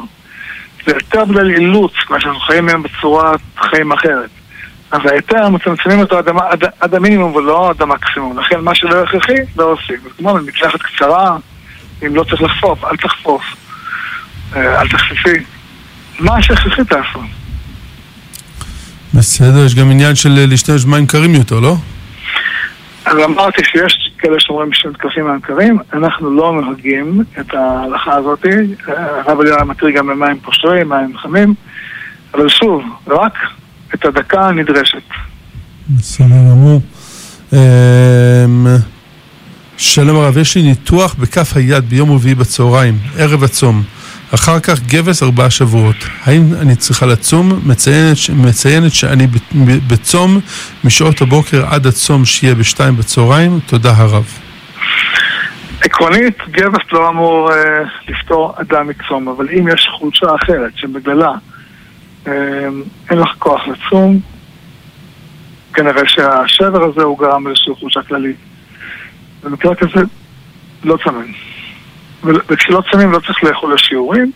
זה היתר בגלל אילוץ, מה שאנחנו חיים היום בצורת חיים אחרת. אז ההיתר, מצמצמים אותו עד, עד, עד המינימום ולא עד המקסימום. לכן מה שלא הכרחי, לא עושים. אז כמו במקלחת קצרה, אם לא צריך לחפוף, אל תחפוף. אל תחפפי. מה שהכרחי תעשו. בסדר, יש גם עניין של אה, להשתמש במים קרים יותר, לא? אז אמרתי שיש כאלה שאומרים שמתקפים מים קרים, אנחנו לא נוהגים את ההלכה הזאת. הרב אליהו מתיר גם במים פושרים, מים חמים, אבל שוב, רק את הדקה הנדרשת. בסדר גמור. אמ, שלום הרב, יש לי ניתוח בכף היד ביום רביעי בצהריים, ערב הצום. אחר כך גבס ארבעה שבועות. האם אני צריכה לצום? מציינת, מציינת שאני בצום משעות הבוקר עד הצום שיהיה בשתיים בצהריים. תודה הרב. עקרונית, גבס לא אמור אה, לפטור אדם מצום, אבל אם יש חולשה אחרת שבגללה אה, אין לך כוח לצום, כנראה שהשבר הזה הוא גרם לאיזושהי חולשה כללית. במקרה כזה, לא צמים. וכשלא צמים לא צריך לאכול לשיעורים,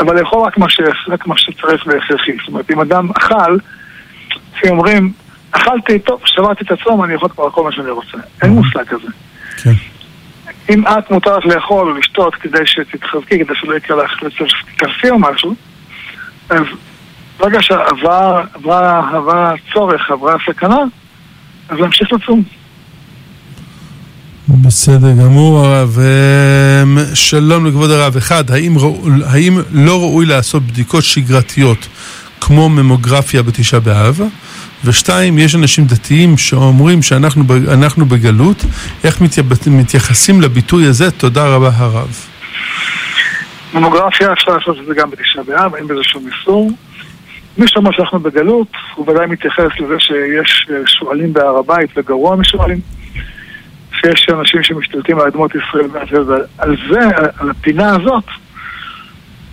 אבל לאכול רק מה, ש... רק מה שצריך והכרחי. זאת אומרת, אם אדם אכל, לפעמים אומרים, אכלתי, טוב, שברתי את הצום, אני יכול כבר כל מה שאני רוצה. אין מושג כזה. כן. אם את מותר לך לאכול או לשתות כדי שתתחזקי, כדי שלא יקרה לך תתכנסי או משהו, אז ברגע שעבר עברה, עברה צורך, עברה סכנה, אז להמשיך לצום. בסדר גמור הרב. אמ, שלום לכבוד הרב. אחד, האם, האם לא ראוי לעשות בדיקות שגרתיות כמו ממוגרפיה בתשעה באב? ושתיים, יש אנשים דתיים שאומרים שאנחנו בגלות, איך מתייב- מתייחסים לביטוי הזה? תודה רבה הרב. ממוגרפיה אפשר לעשות את זה גם בתשעה באב, אין בזה שום איסור. מי שאומר שאנחנו בגלות, הוא ודאי מתייחס לזה שיש אה, שועלים בהר הבית וגרוע משועלים. שיש אנשים שמשתלטים על אדמות ישראל ועל זה, על הפינה הזאת,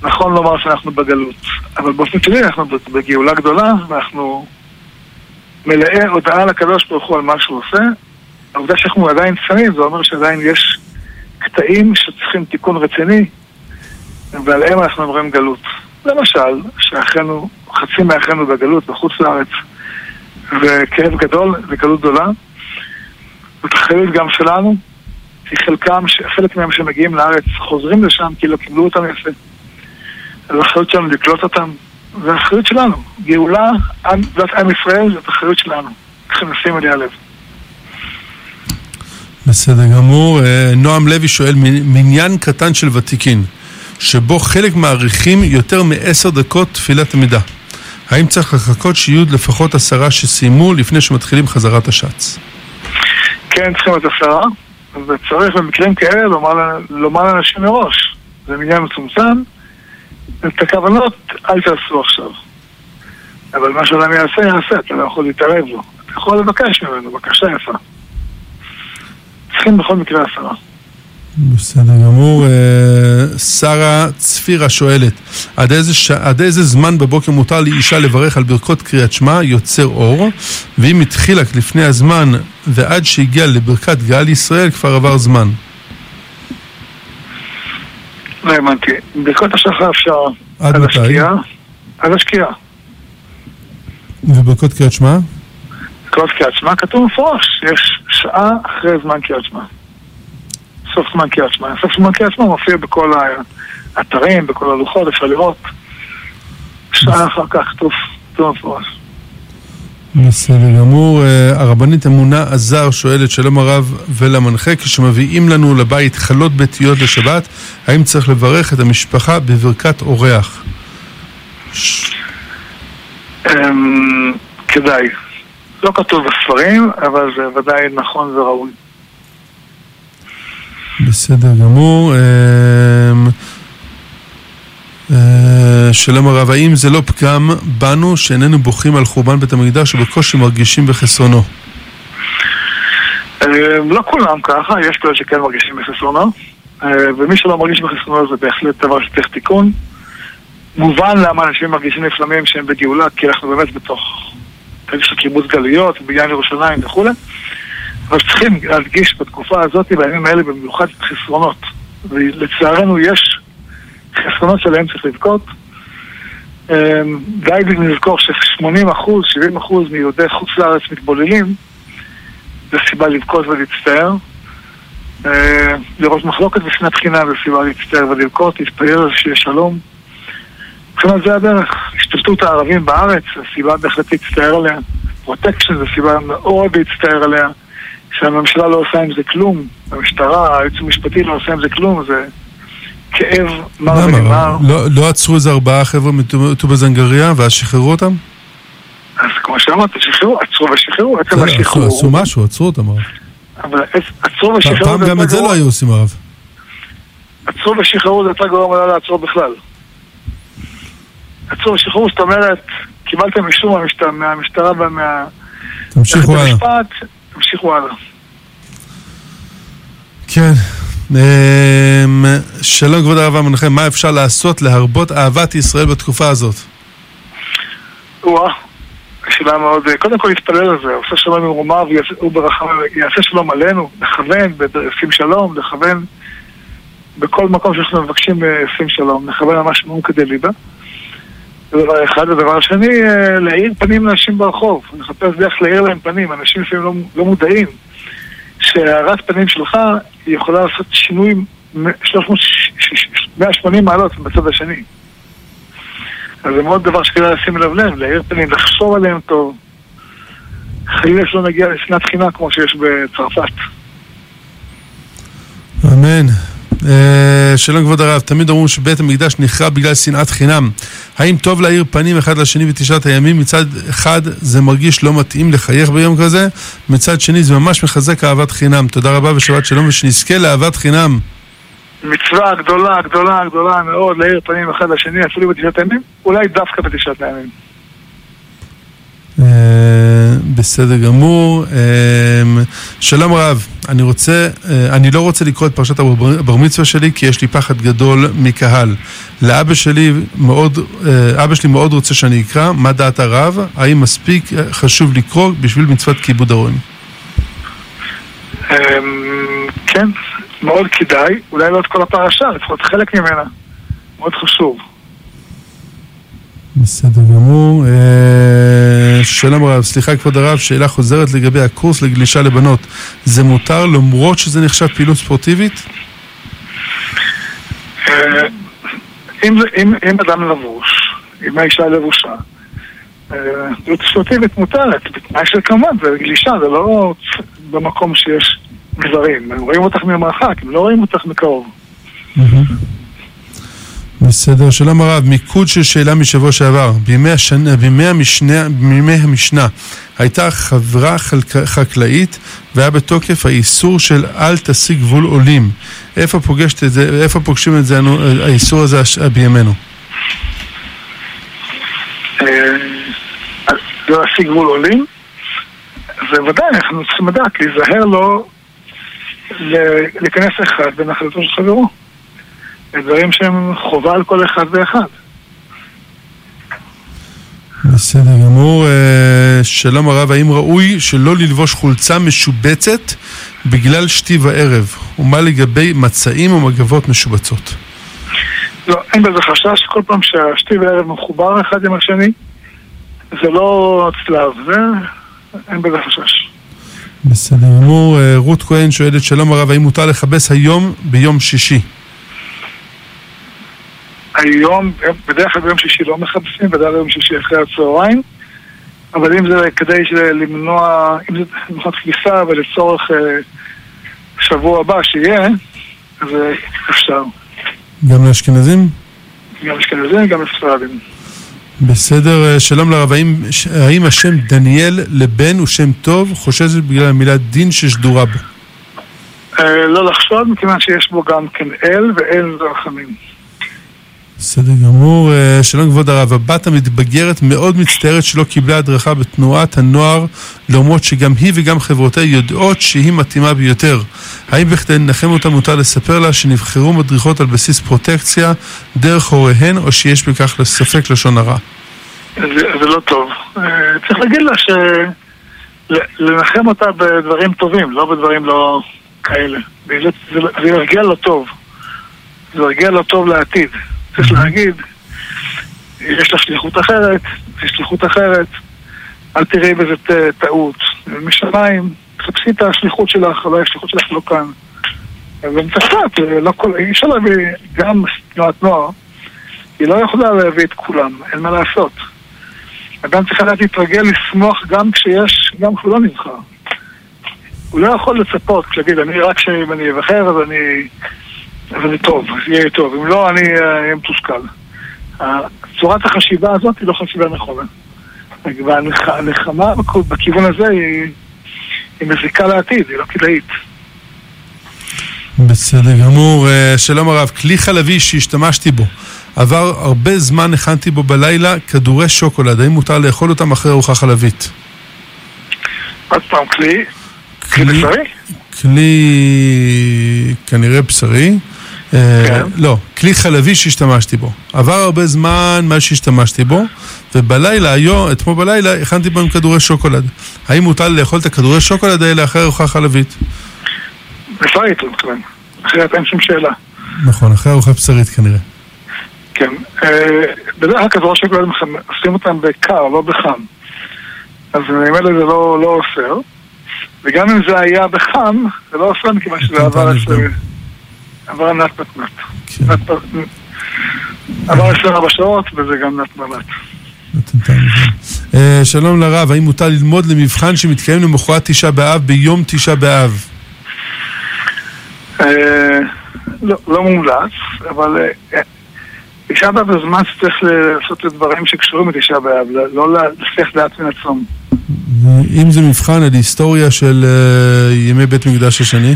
נכון לומר שאנחנו בגלות. אבל באופן כללי אנחנו בגאולה גדולה, ואנחנו מלאי הודעה לקדוש ברוך הוא על מה שהוא עושה. העובדה שאנחנו עדיין צמים, זה אומר שעדיין יש קטעים שצריכים תיקון רציני, ועליהם אנחנו אומרים גלות. למשל, שאחינו, חצי מאחינו בגלות בחוץ לארץ, וכאב גדול וגלות גדולה, זאת אחריות גם שלנו, כי חלקם, חלק מהם שמגיעים לארץ חוזרים לשם כי לא קיבלו אותם יפה. זו אחריות שלנו לקלוט אותם, זו אחריות שלנו. גאולה, זאת עם ישראל, זאת אחריות שלנו. צריכים לשים עליה לב. בסדר גמור. אה, נועם לוי שואל, מניין קטן של ותיקין, שבו חלק מעריכים יותר מעשר דקות תפילת עמידה. האם צריך לחכות שיהיו לפחות עשרה שסיימו לפני שמתחילים חזרת השץ? כן, צריכים להיות עשרה, וצריך במקרים כאלה לומר, לומר לאנשים מראש. זה מניין מצומצם, את הכוונות אל תעשו עכשיו. אבל מה שאדם יעשה, יעשה, אתה לא יכול להתערב לו. אתה יכול לבקש ממנו, בקשה יפה. צריכים בכל מקרה עשרה. בסדר גמור. אה, שרה צפירה שואלת, עד איזה, ש... עד איזה זמן בבוקר מותר לאישה לברך על ברכות קריאת שמע יוצר אור, ואם התחילה לפני הזמן ועד שהגיעה לברכת גאל ישראל כבר עבר זמן? לא האמנתי. ברכות השחר אפשר עד מתי? השקיעה. עד השקיעה. וברכות קריאת שמע? ברכות קריאת שמע כתוב מפורש, יש שעה אחרי זמן קריאת שמע. סוף זמן קריאת שמע. סוף זמן קריאת שמע מופיע בכל האתרים, בכל הלוחות, אפשר לראות. שעה אחר כך כתוב, כתוב מפורש. בסדר גמור. אה, הרבנית אמונה עזר שואלת שלום הרב ולמנחה, כשמביאים לנו לבית חלות ביתיות לשבת, האם צריך לברך את המשפחה בברכת אורח? אמ, כדאי. לא כתוב בספרים, אבל זה ודאי נכון וראוי. בסדר גמור. אמ, אה, שלום הרב, האם זה לא פגם בנו שאיננו בוכים על חורבן בית המקדש ובקושי מרגישים בחסרונו? אמ, לא כולם ככה, יש כאלה שכן מרגישים בחסרונו, אה, ומי שלא מרגיש בחסרונו זה בהחלט דבר שצריך תיקון. מובן למה אנשים מרגישים לפעמים שהם בגאולה, כי אנחנו באמת בתוך תהליך של קיבוץ גלויות, בניין ירושלים וכולי. אבל צריכים להדגיש בתקופה הזאת, בימים האלה במיוחד חסרונות. ולצערנו יש חסרונות שלהם צריך לבכות. אמ, די לזכור ש-80 אחוז, 70 אחוז מיהודי חוץ לארץ מתבוללים, זה סיבה לבכות ולהצטער. אה, לראות מחלוקת ושנאת חינם זה סיבה להצטער ולבכות, להתפאר שיהיה שלום. מבחינת זה הדרך. השתלטות הערבים בארץ, זו סיבה בהחלט להצטער עליה. פרוטקשן זו סיבה מאוד להצטער עליה. שהממשלה לא עושה עם זה כלום, המשטרה, היועץ המשפטי לא עושה עם זה כלום, זה כאב מר ונגמר. לא, לא עצרו איזה ארבעה חבר'ה מטובא זנגריה ואז שחררו אותם? אז כמו שאמרת, שחררו, עצרו ושחררו, עצם השחרור. עשו משהו, עצרו אותם הרב. אבל עצרו ושחררו... פעם גם את זה לא היו עושים הרב. עצרו ושחררו זה יותר גרוע מלא לעצור בכלל. עצרו ושחררו, זאת אומרת, קיבלתם אישור מהמשטרה ומה... תמשיכו הלאה. כן. אמ, שלום כבוד הרב המנחה, מה אפשר לעשות להרבות אהבת ישראל בתקופה הזאת? וואה, שאלה מאוד, קודם כל להתפלל על זה, עושה שלום עם רומיו ויעשה שלום עלינו, לכוון, שים שלום, לכוון בכל מקום שאנחנו מבקשים שים שלום, לכוון על מה שמום כדי ליבה. זה דבר אחד. ודבר שני, אה, להאיר פנים לאנשים ברחוב. לחפש דרך להאיר להם פנים. אנשים לפעמים לא, לא מודעים שהארת פנים שלך יכולה לעשות שינוי 180 מעלות בצד השני. אז זה מאוד דבר שכדאי לשים אליו לב, להאיר פנים, לחשוב עליהם טוב. חלילה שלא נגיע לשנאת חינם כמו שיש בצרפת. אמן. אה, שלום כבוד הרב, תמיד אומרים שבית המקדש נחרב בגלל שנאת חינם. האם טוב להאיר פנים אחד לשני בתשעת הימים? מצד אחד זה מרגיש לא מתאים לחייך ביום כזה, מצד שני זה ממש מחזק אהבת חינם. תודה רבה ושבת שלום ושנזכה לאהבת חינם. מצווה גדולה, גדולה, גדולה מאוד להאיר פנים אחד לשני, אפילו בתשעת הימים, אולי דווקא בתשעת הימים. אה, בסדר גמור. אה, שלום רב, אני רוצה, אה, אני לא רוצה לקרוא את פרשת הבר מצווה שלי כי יש לי פחד גדול מקהל. לאבא שלי מאוד, אבא שלי מאוד רוצה שאני אקרא, מה דעת הרב? האם מספיק חשוב לקרוא בשביל מצוות כיבוד ההורים? כן, מאוד כדאי, אולי לא את כל הפרשה, לפחות חלק ממנה. מאוד חשוב. בסדר גמור. שלום רב, סליחה כבוד הרב, שאלה חוזרת לגבי הקורס לגלישה לבנות. זה מותר למרות שזה נחשב פעילות ספורטיבית? אה, אם, אדם לבוש, אם האישה לבושה, אה, פעילות ספורטיבית מותרת, בתנאי של כמובן, זה גלישה, זה לא במקום שיש גברים, הם רואים אותך ממרחק, הם לא רואים אותך מקרוב. בסדר, שלום הרב, מיקוד של שאלה משבוע שעבר. בימי, השנה, בימי, המשנה, בימי המשנה הייתה חברה חלק, חקלאית והיה בתוקף האיסור של אל תשיג גבול עולים. איפה, פוגשת את זה, איפה פוגשים את זה, האיסור הזה בימינו? אה, לא להשיג גבול עולים, וודאי, אנחנו צריכים לדעת, להיזהר לו ל- להיכנס אחד בנחלתו של חברו. דברים שהם חובה על כל אחד ואחד. בסדר גמור. אה, שלום הרב, האם ראוי שלא ללבוש חולצה משובצת בגלל שתי וערב? ומה לגבי מצעים או מגבות משובצות? לא, אין בזה חשש, כל פעם שהשתי וערב מחובר אחד עם השני, זה לא צלב, זה... אין בזה חשש. בסדר גמור. אה, רות כהן שואלת, שלום הרב, האם מותר לכבס היום ביום שישי? היום, בדרך כלל ביום שישי לא מכבסים, בדרך כלל ביום שישי אחרי הצהריים, אבל אם זה כדי למנוע, אם זה מבחינת כביסה ולצורך אה, שבוע הבא שיהיה, אז אה, אפשר. גם לאשכנזים? גם אשכנזים, גם לספרדים. בסדר, אה, שלום לרב, האם, האם השם דניאל לבן הוא שם טוב? חוששת בגלל המילה דין ששדורה בו. לא לחשוד, מכיוון שיש בו גם כן אל, ואל זה רחמים. בסדר גמור. אה, שלום כבוד הרב, הבת המתבגרת מאוד מצטערת שלא קיבלה הדרכה בתנועת הנוער, למרות שגם היא וגם חברותיה יודעות שהיא מתאימה ביותר. האם בכדי לנחם אותה מותר לספר לה שנבחרו מדריכות על בסיס פרוטקציה דרך הוריהן, או שיש בכך ספק לשון הרע? זה, זה לא טוב. אה, צריך להגיד לה ש... לנחם אותה בדברים טובים, לא בדברים לא כאלה. זה, ירגיע לא טוב. זה ירגיע לא טוב לעתיד. צריך להגיד, יש לה שליחות אחרת, יש שליחות אחרת, אל תראי בזה טעות. משמיים, תחפשי את השליחות שלך, אולי השליחות שלך לא כאן. ומצטט, לא כל... אי אפשר להביא גם תנועת נוער, היא לא יכולה להביא את כולם, אין מה לעשות. אדם צריך לדעת להתרגל לשמוח גם כשיש, גם כשהוא לא נבחר. הוא לא יכול לצפות, להגיד, אני רק שאם אני אבחר אז אני... אז זה טוב, יהיה טוב. אם לא, אני אה, אהיה מתוסכל. צורת החשיבה הזאת היא לא חשיבה נכונה. והנחמה בכיוון הזה היא, היא מזיקה לעתיד, היא לא כדאית. בסדר גמור. אה, שלום הרב, כלי חלבי שהשתמשתי בו. עבר הרבה זמן, הכנתי בו בלילה כדורי שוקולד. האם מותר לאכול אותם אחרי ארוחה חלבית? עוד פעם, כלי, כלי בשרי? כלי כנראה בשרי. אה, כן. לא, כלי חלבי שהשתמשתי בו. עבר הרבה זמן מאז שהשתמשתי בו, ובלילה, היום, אתמול בלילה, הכנתי בו עם כדורי שוקולד. האם מותר לאכול את הכדורי שוקולד האלה אחרי ארוחה חלבית? בשרי, אתה מתכוון. אחרת אין שום שאלה. נכון, אחרי ארוחה בשרית כנראה. כן. אה, בדרך כלל כדורי שוקולד עושים אותם בקר, לא בחם. אז ממילא זה לא, לא אוסר. וגם אם זה היה בחם, זה לא אוסר מכיוון שזה עבר נבדוק. עבר נת. עבר 24 שעות וזה גם לזה. אה, שלום לרב, האם מותר ללמוד למבחן שמתקיים למחרת תשעה באב ביום תשעה באב? אה, לא, לא מומלץ, אבל אה, תשעה באב זה זמן שצריך לעשות את הדברים שקשורים לתשעה באב, לא- לא להסיח דעת מן הצום. אם זה מבחן על היסטוריה של ימי בית מקדש השני?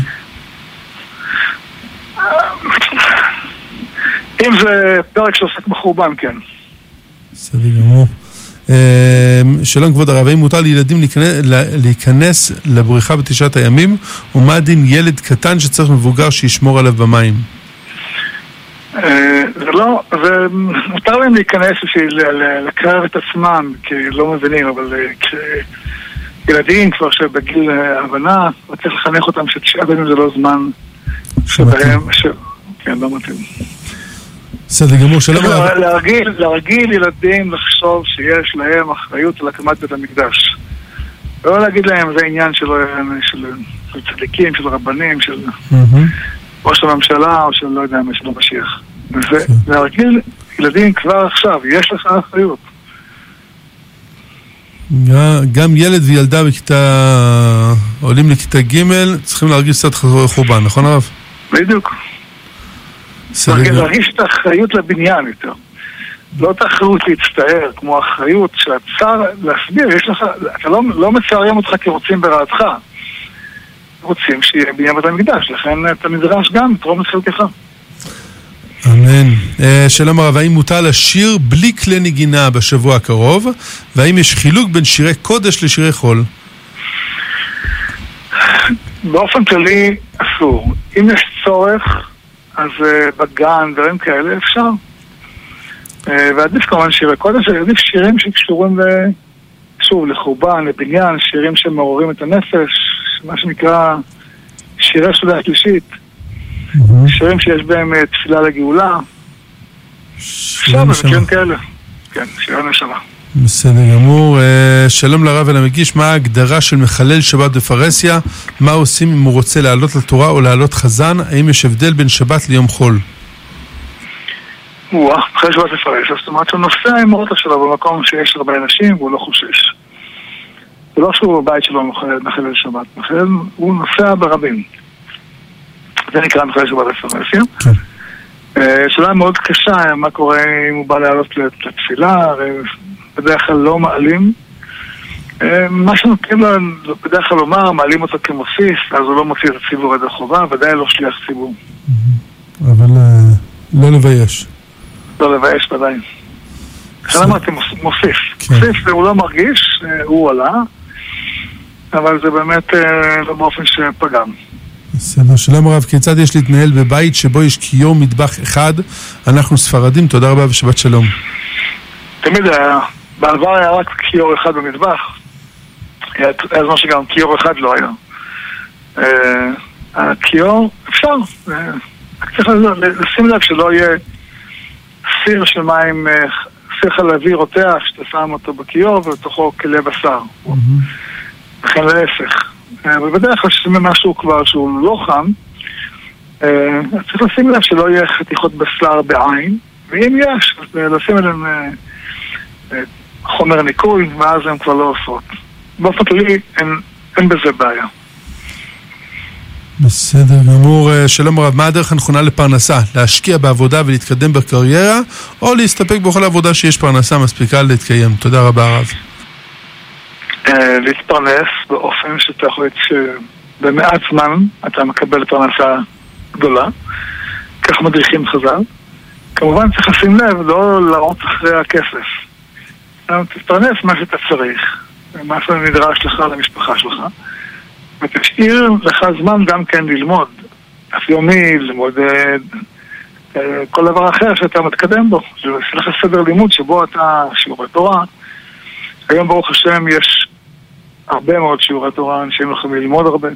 אם זה פרק שעוסק בחורבן, כן. בסדר גמור. אה, שלום כבוד הרב, האם מותר לילדים להיכנס, לבריכה בתשעת הימים, ומה דין ילד קטן שצריך מבוגר שישמור עליו במים? אה, זה לא, זה מותר להם להיכנס בשביל לקרב את עצמם, כי לא מבינים, אבל אה, כשילדים כבר שבגיל הבנה, צריך לחנך אותם שתשעה ימים זה לא זמן שבהם, ש... כן, לא מתאים. בסדר גמור, שלום הרב. להרגיל, להרגיל ילדים לחשוב שיש להם אחריות על הקמת בית המקדש. לא להגיד להם זה עניין של, של, של צדיקים, של רבנים, של. ראש הממשלה או של לא יודע מה, של המשיח. ולהרגיל ילדים כבר עכשיו, יש לך אחריות. גם- גם ילד וילדה בכיתה, עולים לכיתה ג' צריכים להרגיש קצת חורבן, נכון הרב? בדיוק. להרגיש את האחריות לבניין יותר. לא את האחריות להצטער, כמו האחריות שהצער, להסביר, יש לך, אתה לא, לא מצערים אותך כי רוצים ברעתך. רוצים שיהיה בניין בית המקדש, לכן אתה נדרש גם לתרום את חלקך. אמן. אה, שלום הרב, האם מותר לשיר בלי כלי נגינה בשבוע הקרוב? והאם יש חילוק בין שירי קודש לשירי חול? באופן כללי אסור. אם יש צורך, אז uh, בגן, דברים כאלה, אפשר. Uh, ועדיף כמובן שירי קודש, עדיף שירים שקשורים ל... שוב, לחורבן, לבניין, שירים שמעוררים את הנפש, מה שנקרא שירי שדה השלישית, שירים שיש בהם uh, תפילה לגאולה, נשמה. במקרים כאלה. כן, שירי נשמה. בסדר גמור. אה, שלום לרב ולמגיש, מה ההגדרה של מחלל שבת בפרהסיה? מה עושים אם הוא רוצה לעלות לתורה או לעלות חזן? האם יש הבדל בין שבת ליום חול? וואה, אחרי שבת לפרש, זאת אומרת שהוא נוסע עם האוטו שלו במקום שיש הרבה אנשים והוא לא חושש. זה לא שהוא בבית שלו מחלל מחלל שבת, מחלל, הוא נוסע ברבים. זה נקרא מחלל שבת לפרהסיה. כן. אה, שאלה מאוד קשה, מה קורה אם הוא בא לעלות לתפילה, הרי בדרך כלל לא מעלים. אה, מה שנותנים לו בדרך כלל לומר, מעלים אותו כמוסיף, אז הוא לא מוציא את הציבור ידי חובה, ודאי לא שליח ציבור. אבל אה, לא לבייש. לא לבייש ודאי. לכן אמרתי מוס- מוסיף. כן. מוסיף הוא לא מרגיש, הוא עלה, אבל זה באמת לא באופן שפגם. בסדר. שלום הרב, כיצד יש להתנהל בבית שבו יש כיור מטבח אחד? אנחנו ספרדים, תודה רבה ושבת שלום. תמיד היה, בעבר היה רק כיור אחד במטבח. היה זמן שגם כיור אחד לא היה. אה, הכיור, אפשר. אה, צריך לשים לב שלא יהיה סיר של מים, אה, סיר חלבי רותח, שאתה שם אותו בכיור ובתוכו כלי בשר. וכן להפך. אה, אבל בדרך כלל כששמים משהו כבר שהוא לא חם, אה, צריך לשים לב שלא יהיה חתיכות בשר בעין, ואם יש, אה, לשים אה, חומר ניקוי, ואז הן כבר לא עושות. באופן כללי אין, אין בזה בעיה. בסדר גמור. שלום הרב, מה הדרך הנכונה לפרנסה? להשקיע בעבודה ולהתקדם בקריירה, או להסתפק בכל עבודה שיש פרנסה מספיקה להתקיים? תודה רבה הרב. אה, להתפרנס באופן שאתה יכול שבמעט זמן אתה מקבל פרנסה גדולה. כך מדריכים חז"ל. כמובן צריך לשים לב, לא לרוץ אחרי הכסף. אה, תתפרנס מה שאתה צריך, מה שנדרש לך למשפחה שלך, ותשאיר לך זמן גם כן ללמוד. דף יומי, ללמוד אה, כל דבר אחר שאתה מתקדם בו. שיהיה לך סדר לימוד שבו אתה, שיעורי תורה. היום ברוך השם יש הרבה מאוד שיעורי תורה, אנשים יכולים ללמוד הרבה.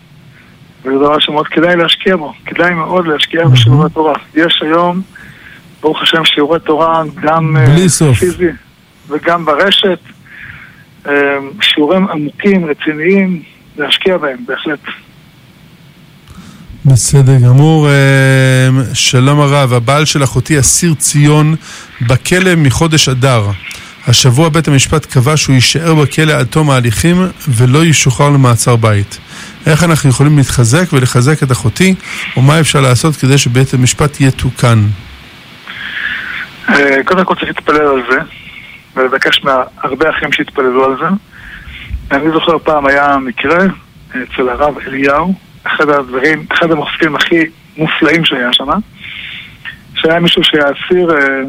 וזה דבר שמאוד כדאי להשקיע בו, כדאי מאוד להשקיע בשיעורי תורה. יש היום, ברוך השם, שיעורי תורה גם אה. פיזי וגם ברשת. אה, שיעורים עמוקים, רציניים, להשקיע בהם, בהחלט. בסדר גמור. אה, שלום הרב, הבעל של אחותי אסיר ציון בכלא מחודש אדר. השבוע בית המשפט קבע שהוא יישאר בכלא עד תום ההליכים ולא ישוחרר למעצר בית. איך אנחנו יכולים להתחזק ולחזק את אחותי, ומה אפשר לעשות כדי שבית המשפט יתוקן? אה, קודם כל צריך להתפלל על זה, ולבקש מהרבה אחים שיתפללו על זה. אני זוכר פעם היה מקרה אה, אצל הרב אליהו, אחד הדברים, אחד המופתים הכי מופלאים שהיה שם, שהיה מישהו שהיה אסיר אה,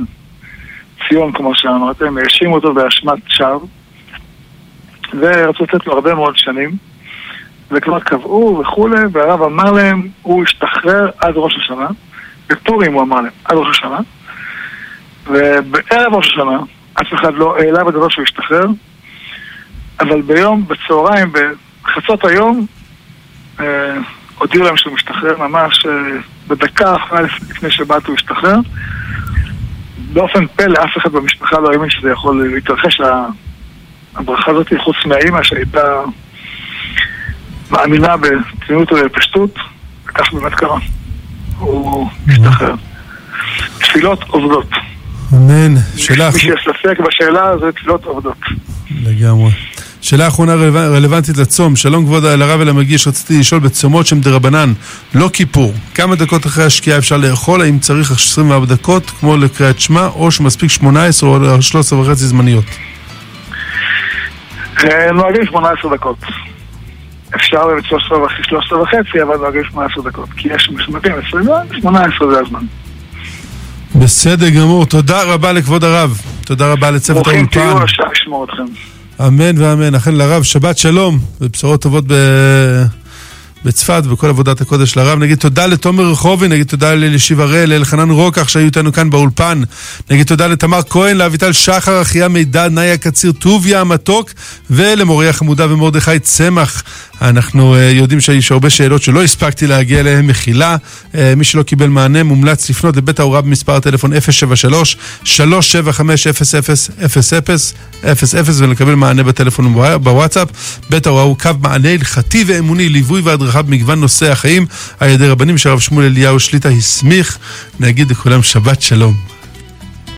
ציון, כמו שאמרתם, האשימו אותו באשמת שווא, ורצו לתת לו הרבה מאוד שנים, וכבר קבעו וכולי, והרב אמר להם, הוא השתחרר עד ראש השנה, בפורים הוא אמר להם, עד ראש השנה, ובערב ראש השנה, אף אחד לא העלה בדבר שהוא השתחרר, אבל ביום, בצהריים, בחצות היום, אה, הודיעו להם שהוא משתחרר, ממש אה, בדקה אחרונה לפני שבת הוא השתחרר. באופן פלא אף אחד במשפחה לא האמין שזה יכול להתרחש, הברכה הזאת, חוץ מהאימא שהייתה מאמינה בצניעות ובפשטות, וכך באמת קרה. הוא משתחרר. תפילות עובדות. אמן. שאלה מי שיש ספק בשאלה, זה תפילות עובדות. לגמרי. שאלה אחרונה רלו... רלוונטית לצום, שלום כבוד לרב ולמגיש, רציתי לשאול בצומות שהם דרבנן, לא כיפור, כמה דקות אחרי השקיעה אפשר לאכול, האם צריך 24 דקות כמו לקריאת שמע, או שמספיק 18 או 13 וחצי זמניות? אה, נוהגים 18 דקות. אפשר באמת 13 וחצי, אבל נוהגים 18 דקות, כי יש משמעותים 20 18 זה הזמן. בסדר גמור, תודה רבה לכבוד הרב, תודה רבה לצוות האולפן. ברוכים תהיו, השם ישמור אתכם. אמן ואמן. אכן לרב, שבת שלום, ובשורות טובות ב... בצפת, בכל עבודת הקודש לרב. נגיד תודה לתומר רחובי, נגיד תודה לאלישיב הראל, לאלחנן רוקח שהיו איתנו כאן באולפן. נגיד תודה לתמר כהן, לאביטל שחר, אחיה מידע, נאיה קציר, טוביה המתוק, ולמוריה חמודה ומרדכי צמח. אנחנו uh, יודעים שיש הרבה שאלות שלא הספקתי להגיע אליהן, מחילה. Uh, מי שלא קיבל מענה, מומלץ לפנות לבית ההוראה במספר הטלפון 073-375-0000 ולקבל מענה בטלפון ובוואטסאפ. בית ההוראה הוא קו מענה הלכתי ואמוני, ליווי והדרכה במגוון נושאי החיים על ידי רבנים שהרב שמואל אליהו שליטה הסמיך. נגיד לכולם שבת שלום.